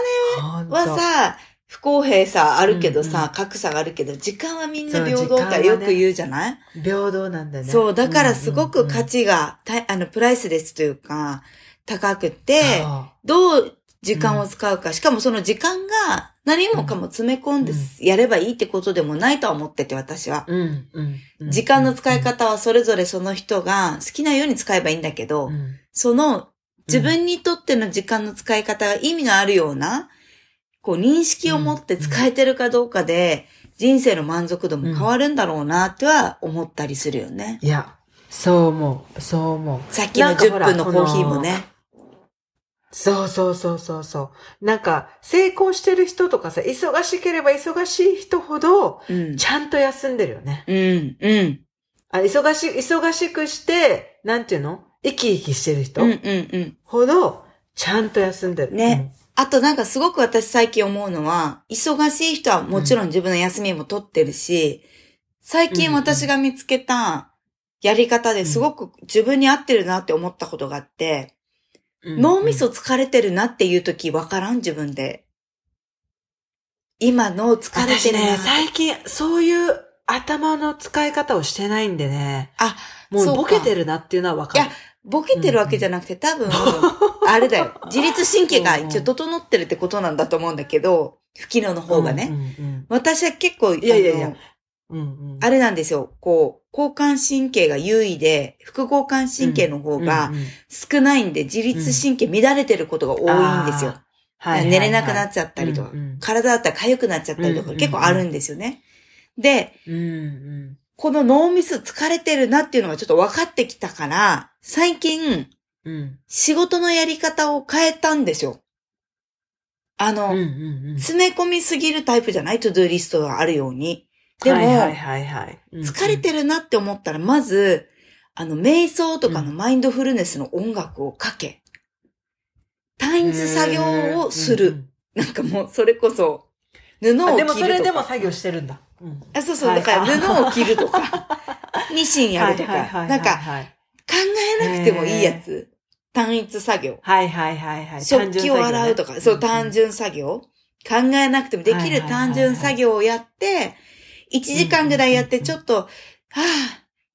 Speaker 1: はさ、不公平さあるけど
Speaker 2: うんう
Speaker 1: さ、格差があるけど、時間はみんな平等ってよく言うじゃない？
Speaker 2: 平等なんだよね。
Speaker 1: そう、だからすごく価
Speaker 2: 値
Speaker 1: 値が、たあの、プライスレスというか、高くて、
Speaker 2: そ
Speaker 1: どう時間を使うか、しかもその時間が何もかも詰め込んでやればいいってことでもないとは思ってて、私は。
Speaker 2: う。うん、うんうん。
Speaker 1: 時間の使い方はそれぞれその人が好きなように使えばいいんだけど、
Speaker 2: うん
Speaker 1: その自分にとっての時間の使い方が意味のあるような、こう認識を持って使えてるかどうかで、人生の満足度も変わるんだろうなっては思ったりするよね。
Speaker 2: いや、そう思う。そう思う。
Speaker 1: さっきの
Speaker 2: なんかほら
Speaker 1: 10分のコーヒーもね。
Speaker 2: そうそうそうそうそう。なんか、成功してる人とかさ、忙しければ忙しい人ほど、
Speaker 1: うん。
Speaker 2: ちゃんと休んでるよね。
Speaker 1: うん、うん。
Speaker 2: あ忙し、忙しくして、なんていうの？生き生きしてる人
Speaker 1: うん、うん、うん。
Speaker 2: ほど、ちゃんと休んでる。
Speaker 1: ねあとなんかすごく私最近思うのは、忙しい人はもちろん自分の休みも取ってるし、最近私が見つけたやり方ですごく自分に合ってるなって思ったことがあって、
Speaker 2: うん。
Speaker 1: 脳みそ疲れてるなっていう時わからん自分で。今の疲れてるな。
Speaker 2: 私ね、最近、そういう頭の使い方をしてないんでね。
Speaker 1: あ、
Speaker 2: もうボケてるなっていうのはわかる。
Speaker 1: いやボケてるわけじゃなくて多分、あれだよ。自律神経が一応整ってるってことなんだと思うんだけど、不機能の方がね。
Speaker 2: うんうん
Speaker 1: 私は結構、
Speaker 2: いやいやいや。
Speaker 1: あの
Speaker 2: うんうん。
Speaker 1: あれなんですよ。こう、交感神経が優位で、副交感神経の方が少ないんで、自律神経乱れてることが多いんですよ。寝れなくなっちゃったりとか、体だったら痒くなっちゃったりとか結構あるんですよね。で、
Speaker 2: うんうん
Speaker 1: この脳みそ疲れてるなっていうのがちょっと分かってきたから、最近、
Speaker 2: うん
Speaker 1: 仕事のやり方を変えたんですよ。あの、
Speaker 2: うんうんうん
Speaker 1: 詰め込みすぎるタイプじゃない？ to-do list があるように。でも、
Speaker 2: はいはいはい
Speaker 1: 疲れてるなって思ったら、まず、あの、瞑想とかのマインドフルネスの音楽をかけ、単一作業をする。なんかもう、それこそ、布を着るとか。
Speaker 2: あでもそれでも作業してるんだ。うん
Speaker 1: あ、そうそう、
Speaker 2: はい
Speaker 1: だから布を切るとか、<laughs> ミシンやるとか、なんか、
Speaker 2: はい
Speaker 1: 考えなくてもいいやつ。単一作業。
Speaker 2: はいはいはいはい。
Speaker 1: 食器を洗うとか、そう、単
Speaker 2: 純
Speaker 1: 純作業。考えなくてもできる単純作業をやって、1時間ぐらいやってちょっと、はぁ、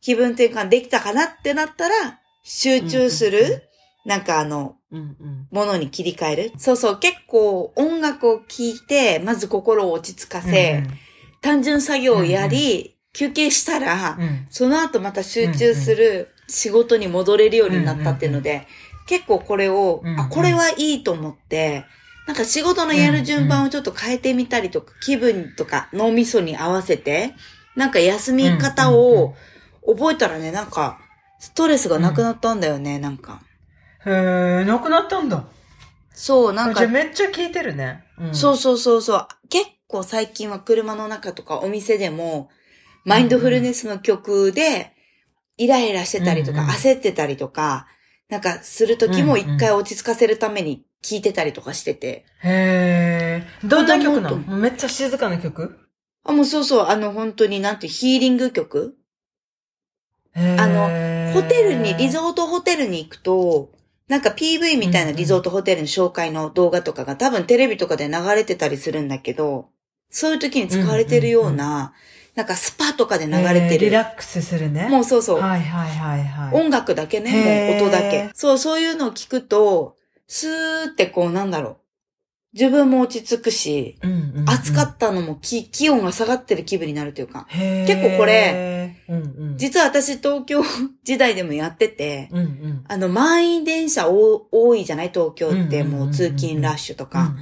Speaker 1: 気分転換できたかなってなったら、集中す
Speaker 2: うんうんうん
Speaker 1: る、なんかあの。
Speaker 2: うんうん
Speaker 1: ものに切り替える。そうそう、結構音楽を聴いて、まず心を落ち着かせ、単純作業をやり、休憩したら、その後また集中する仕事に戻れるようになったっていうので、結構これを、あ、これはいいと思って、なんか仕事のやる順番をちょっと変えてみたりとか、気分とか脳みそに合わせて、なんか休み方を覚えたらね、なんか、ストレスがなくなったんだよね、なんか。
Speaker 2: へー、なくなったんだ。
Speaker 1: そう、なんか
Speaker 2: じゃあ、めっちゃ聞いてるね。うん
Speaker 1: そうそうそうそう。結構最近は車の中とかお店でも、マインドフルネスの曲で、イライラしてたりとか、焦ってたりとか、なんかするときも一回落ち着かせるために聴いてたりとかしてて。
Speaker 2: へー。どんな曲なの？めっちゃ静かな曲？
Speaker 1: あ、もうそうそう、あの本当になんてヒーリング曲？あのホテルに、リゾートホテルに行くと、なんか PV みたいなリゾートホテルの紹介の動画とかが多分テレビとかで流れてたりするんだけど、そういう時に使われてるような、なんかスパとかで流れて
Speaker 2: へーリ
Speaker 1: る。
Speaker 2: ラックスするね。
Speaker 1: もうそうそう。
Speaker 2: はいはいはいはい。
Speaker 1: 音楽だけね、もう音だけ。そう、そういうのを聞くと、スーってこうなんだろう。自分も落ち着くし、
Speaker 2: うんうんうん
Speaker 1: 暑かったのも気気温が下がってる気分になるというか。結構これ、
Speaker 2: うんうん、
Speaker 1: 実は私東京 <laughs> 時代でもやってて、
Speaker 2: うんうん、
Speaker 1: あの満員電車お多いじゃない？東京ってもう通勤ラッシュと
Speaker 2: うん
Speaker 1: か。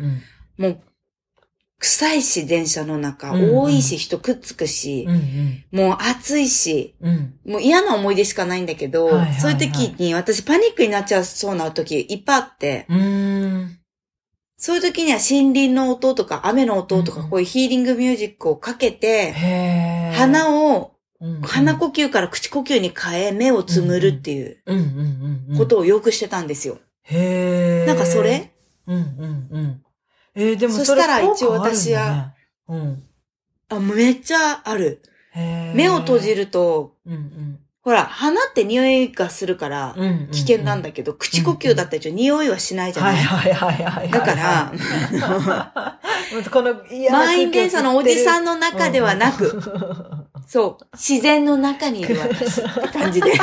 Speaker 1: もう、臭いし電車の中、
Speaker 2: うんうん。
Speaker 1: 多いし人くっつくし。
Speaker 2: うんう、ん。
Speaker 1: もう暑いし、
Speaker 2: うん。うん
Speaker 1: もう嫌な思い出しかないんだけど、
Speaker 2: はいはいはい
Speaker 1: そういう時に私パニックになっちゃうそうな時いっぱいあって、そういう時には森林の音とか雨の音とかこういうヒーリングミュージックをかけて、
Speaker 2: うんうん。
Speaker 1: 鼻呼吸から口呼吸に変え目をつむるっていうことをよくしてたんですよ。
Speaker 2: へえ。
Speaker 1: なんかそれ？
Speaker 2: うんうんうん。えー、でも
Speaker 1: そしたら
Speaker 2: れ
Speaker 1: 一応私は
Speaker 2: 効果あるん
Speaker 1: あ、めっちゃある。目を閉じ。ると、
Speaker 2: うんうん。
Speaker 1: ほら、鼻って匂いがするから
Speaker 2: うんうんうん
Speaker 1: 危険なんだけど、口呼吸だったら一応匂いはしないじゃない、
Speaker 2: はいはいはいはいはい。
Speaker 1: だから、<laughs>
Speaker 2: この
Speaker 1: 満員電車のおじさん
Speaker 2: の
Speaker 1: の中ではなく、そう、自然の中にいる私って感じで。<laughs>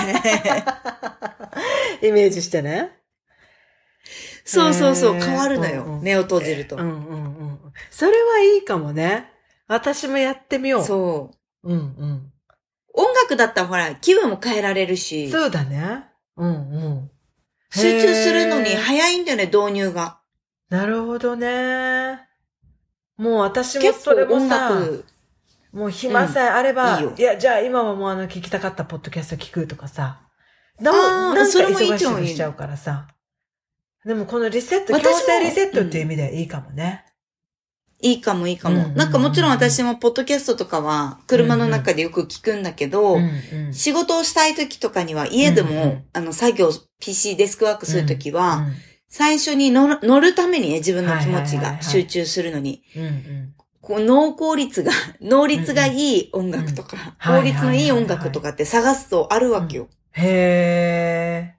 Speaker 2: イメージしてね。
Speaker 1: そうそうそう、変わるのよ。
Speaker 2: うんうん
Speaker 1: 目を閉じると。
Speaker 2: うんうんうん。それはいいかもね。私もやってみよう。
Speaker 1: そう。
Speaker 2: うんうん。
Speaker 1: 音楽だったらほら、気分も変えられるし、
Speaker 2: そうだね。うんうん。
Speaker 1: 集中するのに早いんだよね、導入が。
Speaker 2: なるほどね。もう私も
Speaker 1: 結
Speaker 2: それ
Speaker 1: 構音
Speaker 2: もさ、
Speaker 1: 楽、
Speaker 2: もう暇さえあれば、
Speaker 1: うんいい
Speaker 2: や、じゃあ今はもうあの聞きたかったポッドキャスト聞くとかさ。な
Speaker 1: あー
Speaker 2: なんか
Speaker 1: それもいい
Speaker 2: 忙し
Speaker 1: と思う
Speaker 2: くしちゃうからさ。でもこのリセット、強制リセットっていう意味ではいいかもね。
Speaker 1: いいかもいいかも。
Speaker 2: うんうんうん。
Speaker 1: なんかもちろん私もポッドキャストとかは車の中でよく聞くんだけど、
Speaker 2: うんうん
Speaker 1: 仕事をしたい時とかには家でも、
Speaker 2: うんうん。
Speaker 1: あの作業、PC デスクワークする時は、
Speaker 2: うん
Speaker 1: 最初に乗る乗るためにね、自分の気持ちが集中するのに、
Speaker 2: うんうん。
Speaker 1: こう脳効率が、<laughs> 能率がいい音楽とか、
Speaker 2: うん。うん
Speaker 1: 効率のいい音楽とかって探すとあるわけよ。
Speaker 2: へ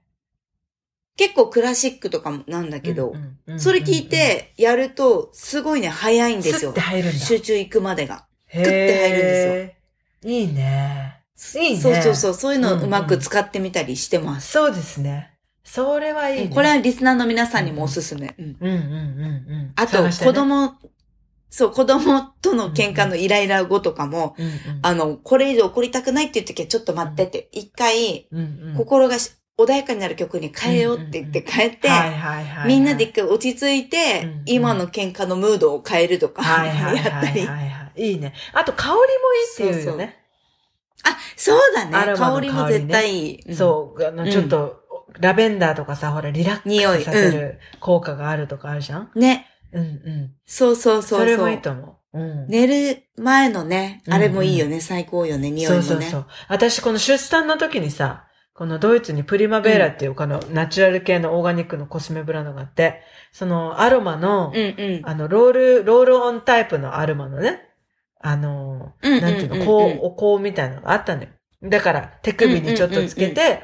Speaker 1: 結構クラシックとかもなんだ
Speaker 2: ー。
Speaker 1: けど、
Speaker 2: うんうんうん
Speaker 1: それ聞い、てやると、すごいね、早いんですよ
Speaker 2: スッて。入るんだ。
Speaker 1: 集中行くまでが。
Speaker 2: へー
Speaker 1: って入るんです
Speaker 2: よ。いいね。いいね。
Speaker 1: そうそうそう、そういうの
Speaker 2: うんうん
Speaker 1: をうまく使ってみたりしてます。
Speaker 2: そうですね。それはいい、ね。
Speaker 1: これはリスナーの皆さんにもおすすめ。うん
Speaker 2: うんうんうんうん。
Speaker 1: あと、
Speaker 2: ね
Speaker 1: 子、供、そう、子供との喧嘩のイライラ後とかも、
Speaker 2: うんうん、
Speaker 1: あの、これ以上怒りたくないっていう時はちょっと待ってって、一回、
Speaker 2: うんうん、
Speaker 1: 心がし穏やかになる曲に変えようって言って変えて、みんなで一回落ち着いて、
Speaker 2: うんうん
Speaker 1: 今の喧嘩のムードを変えるとか、やったり。
Speaker 2: はいはいね。あと香りもいいっていうよね。
Speaker 1: あ、そうだね。香りも絶対いい。
Speaker 2: そう。あの、ちょっと、ラベンダーとかさ、ほら、リラックスさせる効果があるとかあるじゃん、
Speaker 1: うん。ね。
Speaker 2: うんうん。
Speaker 1: そうそうそうそう。
Speaker 2: それもいいと思う。うん。
Speaker 1: 寝る前のね、
Speaker 2: うん
Speaker 1: あれもいいよね。最高よね。匂いもね。
Speaker 2: そうそうそう。私、この出産の時にさ、このドイツにプリマベーラっていうこのナチュラル系のオーガニックのコスメブランドがあって、そのアロマの、
Speaker 1: うんうん。
Speaker 2: あの、ロール、ロールオンタイプのアロマのね、あの、なんていうの、こう、お香みたいなのがあったのよ。だから、手首にちょっとつけて、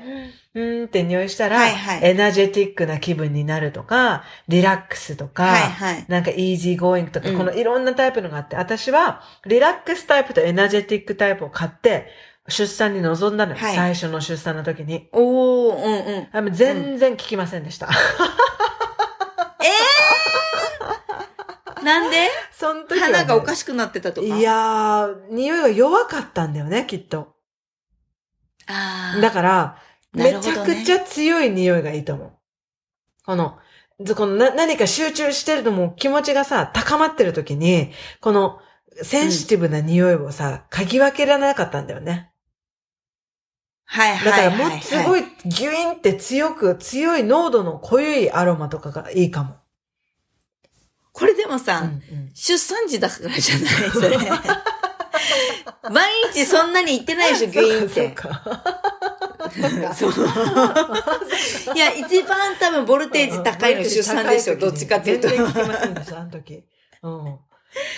Speaker 2: うーんって匂いしたら、
Speaker 1: はいはい
Speaker 2: energetic な気分になるとか、リラックスとか、
Speaker 1: はいはい。
Speaker 2: なんか easygoing とか、
Speaker 1: うん
Speaker 2: このいろんなタイプのがあって、私はリラックスタイプと energetic タイプを買って、出産に臨んだのよ。
Speaker 1: はい
Speaker 2: 最初の出産の時に。
Speaker 1: おー、うんうん。
Speaker 2: あもう全然効きませんでした。
Speaker 1: なんで？
Speaker 2: その時はね、
Speaker 1: 鼻がおかしくなってたとか？
Speaker 2: いやー、匂いが弱かったんだよね、きっと。
Speaker 1: あー
Speaker 2: だから、めち
Speaker 1: なるほどね
Speaker 2: ゃくちゃ強い匂いがいいと思う。この、ずこのな何か集中してるのも気持ちがさ、高まってる時に、このセンシティブな匂いをさ、嗅ぎ分けられなかったんだよね。
Speaker 1: はい
Speaker 2: だから
Speaker 1: はいはい、はい。
Speaker 2: もうすごいギュインって強く、強い濃度の濃いアロマとかがいいかも。
Speaker 1: これでもさ、
Speaker 2: うんうん
Speaker 1: 出産時だからじゃないそれ。<laughs> 毎日そんなに行ってないでしょ、ギュイーンって。<laughs>
Speaker 2: そう。
Speaker 1: いや、一番多分ボルテージ高いの出産でしょ、どっちかっていうと。
Speaker 2: 全然聞きませんでした、あの時。うん。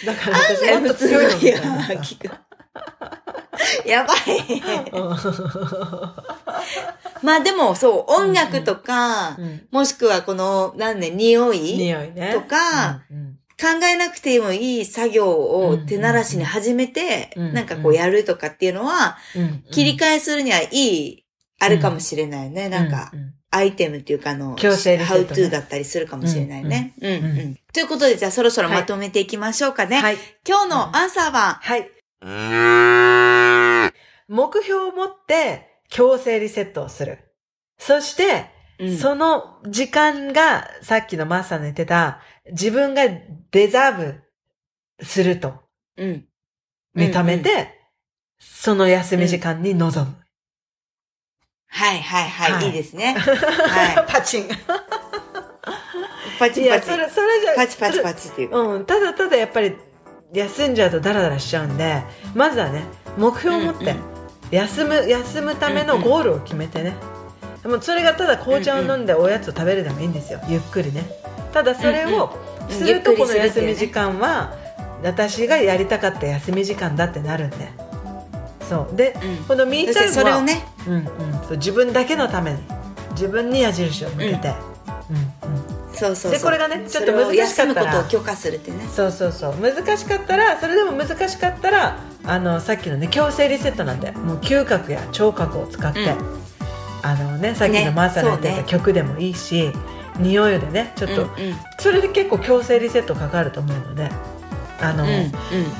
Speaker 2: だから
Speaker 1: 案
Speaker 2: 私もっと強いのみ
Speaker 1: に
Speaker 2: たいな。<laughs> <laughs>
Speaker 1: やばい。まあでも、そう、音楽とか、
Speaker 2: うん。
Speaker 1: もしくはこの、なんね、匂い
Speaker 2: 匂いね。
Speaker 1: とか、
Speaker 2: うんうん。
Speaker 1: 考えなくてもいい作業を手慣らしに始めて、
Speaker 2: うん
Speaker 1: なんかこうやるとかっていうのは、
Speaker 2: うん
Speaker 1: 切り替えするにはいい、あるかもしれないね。なんか
Speaker 2: う、ん
Speaker 1: アイテムっていうかあの、
Speaker 2: 強制リセットね
Speaker 1: how to だったりするかもしれないね。うんうん。
Speaker 2: んうん。
Speaker 1: ということで、じゃあそろそろまとめていきましょうかね。
Speaker 2: はい。
Speaker 1: 今日のアンサーは、
Speaker 2: はい。目標を持って強制リセットをする。そして、
Speaker 1: うん
Speaker 2: その時間が、さっきのマッサーの言ってた、自分がデザーブすると
Speaker 1: うん。
Speaker 2: 認めて、
Speaker 1: うん
Speaker 2: その休み時間に臨む。
Speaker 1: はいはいはい、
Speaker 2: はい
Speaker 1: い、いですね。<laughs> は
Speaker 2: パチン。
Speaker 1: い。パチ
Speaker 2: いや、
Speaker 1: パチ。
Speaker 2: それ、それじゃ、
Speaker 1: パチパチ
Speaker 2: チ。
Speaker 1: パチっていう。
Speaker 2: うん、ただただやっぱり、休んじゃうとダラダラしちゃうんで、まずはね、目標を持って
Speaker 1: うんうん、
Speaker 2: 休む、休むためのゴールを決めてね。でもそれがただ紅茶を飲んでおやつを食べるでもいいんですよ、ゆっくりね。ただそれをするとこの休み時間は私がやりたかった休み時間だってなるんで。そう。で、
Speaker 1: うん。
Speaker 2: このミータイムは
Speaker 1: それをね。
Speaker 2: うんうん、そう自分だけのために。自分に矢印を向けて、うん。うん
Speaker 1: そうそうそう。
Speaker 2: でこれがねちょっと難しかったら。
Speaker 1: そ
Speaker 2: うそうそう。難しかったらそれでも難しかったらあのさっきのね強制リセットなんでもう嗅覚や聴覚を使って、
Speaker 1: うん。
Speaker 2: あのねさっき
Speaker 1: ね
Speaker 2: のマーサが言ってた曲でもいいし、匂いでねちょっと、
Speaker 1: うんうん。
Speaker 2: それで結構強制リセットかかると思うのであの、
Speaker 1: うんうん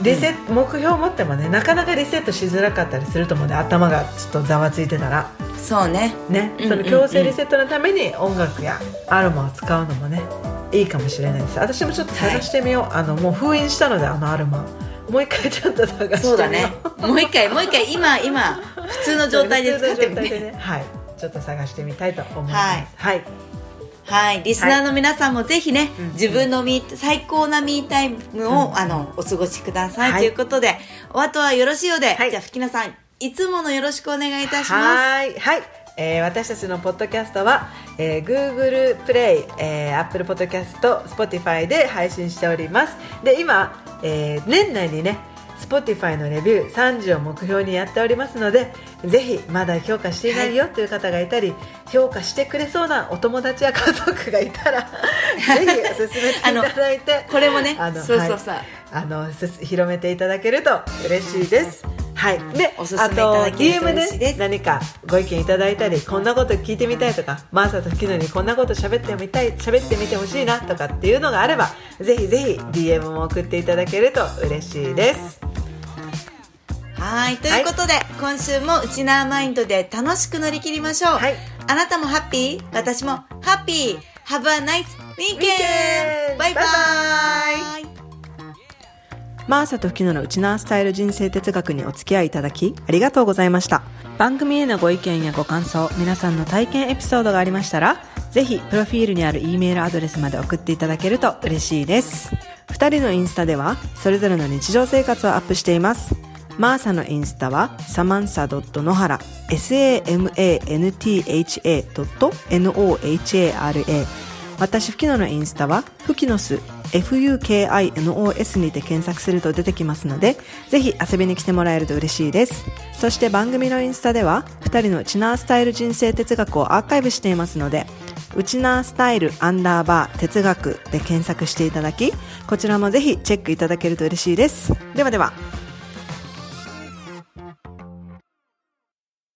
Speaker 2: リセ目標を持ってもねなかなかリセットしづらかったりすると思うね頭がちょっとざわついてたら。
Speaker 1: そうね。
Speaker 2: ね、
Speaker 1: うん。
Speaker 2: その強制リセットのために音楽やアロマを使うのもねいいかもしれないです。私もちょっと探してみよう、あのもう封印したのであのアロマもう一回ちょっと探して
Speaker 1: そうだね。もう一回もう一回今今普通の状態で使ってみて。
Speaker 2: ねはい。ちょっと探してみたいと思います。
Speaker 1: はい。
Speaker 2: はい、
Speaker 1: はい。リスナーの皆さんもぜひね、
Speaker 2: うん
Speaker 1: 自分のミー最高なミータイムを、
Speaker 2: うん。
Speaker 1: あのお過ごしください、
Speaker 2: はい。
Speaker 1: ということでお後はよろしいようで、
Speaker 2: はい。
Speaker 1: じゃあ吹菜さんいつものよろしくお願いいたします。
Speaker 2: はい。はい、えー私たちのポッドキャストは、えー Google プレイ、えー、Apple ポッドキャスト Spotify で配信しております。で今、えー年内にね Spotify のレビュー30を目標にやっておりますのでぜひまだ評価していないよという方がいたり、評価してくれそうなお友達や家族がいたら <laughs> ぜひ進めていただいて
Speaker 1: これもね
Speaker 2: あの
Speaker 1: そうそうそう、
Speaker 2: はい。あのす広めていただけると嬉しいです。はい、で、
Speaker 1: おすすめいただけると嬉しいで
Speaker 2: です。何かご意見いただいたり、こんなこと聞いてみたいとか、マーサとキノにこんなこと喋ってみたい、喋ってみてほしいなとかっていうのがあれば、ぜひぜひ DM も送っていただけると嬉しいです。
Speaker 1: はい。ということで、今週もウチナーマインドで楽しく乗り切りましょう、
Speaker 2: はい。
Speaker 1: あなたもハッピー？私もハッピー。Have a nice weekend!
Speaker 2: ケン
Speaker 1: バイ。バ
Speaker 2: バ
Speaker 1: イ
Speaker 2: マーサとフキノのウチナースタイル人生哲学にお付き合いいただきありがとうございました。番組へのご意見やご感想皆さんの体験エピソードがありましたらぜひプロフィールにある E メールアドレスまで送っていただけると嬉しいです。2人のインスタではそれぞれの日常生活をアップしています。マーサのインスタはサマンサドット野原 samantha.nohara 私、フキノのインスタは、フキノス、FUKINOS にて検索すると出てきますので、ぜひ遊びに来てもらえると嬉しいです。そして番組のインスタでは、二人のウチナースタイル人生哲学をアーカイブしていますので、ウチナースタイルアンダーバー哲学で検索していただき、こちらもぜひチェックいただけると嬉しいです。ではでは。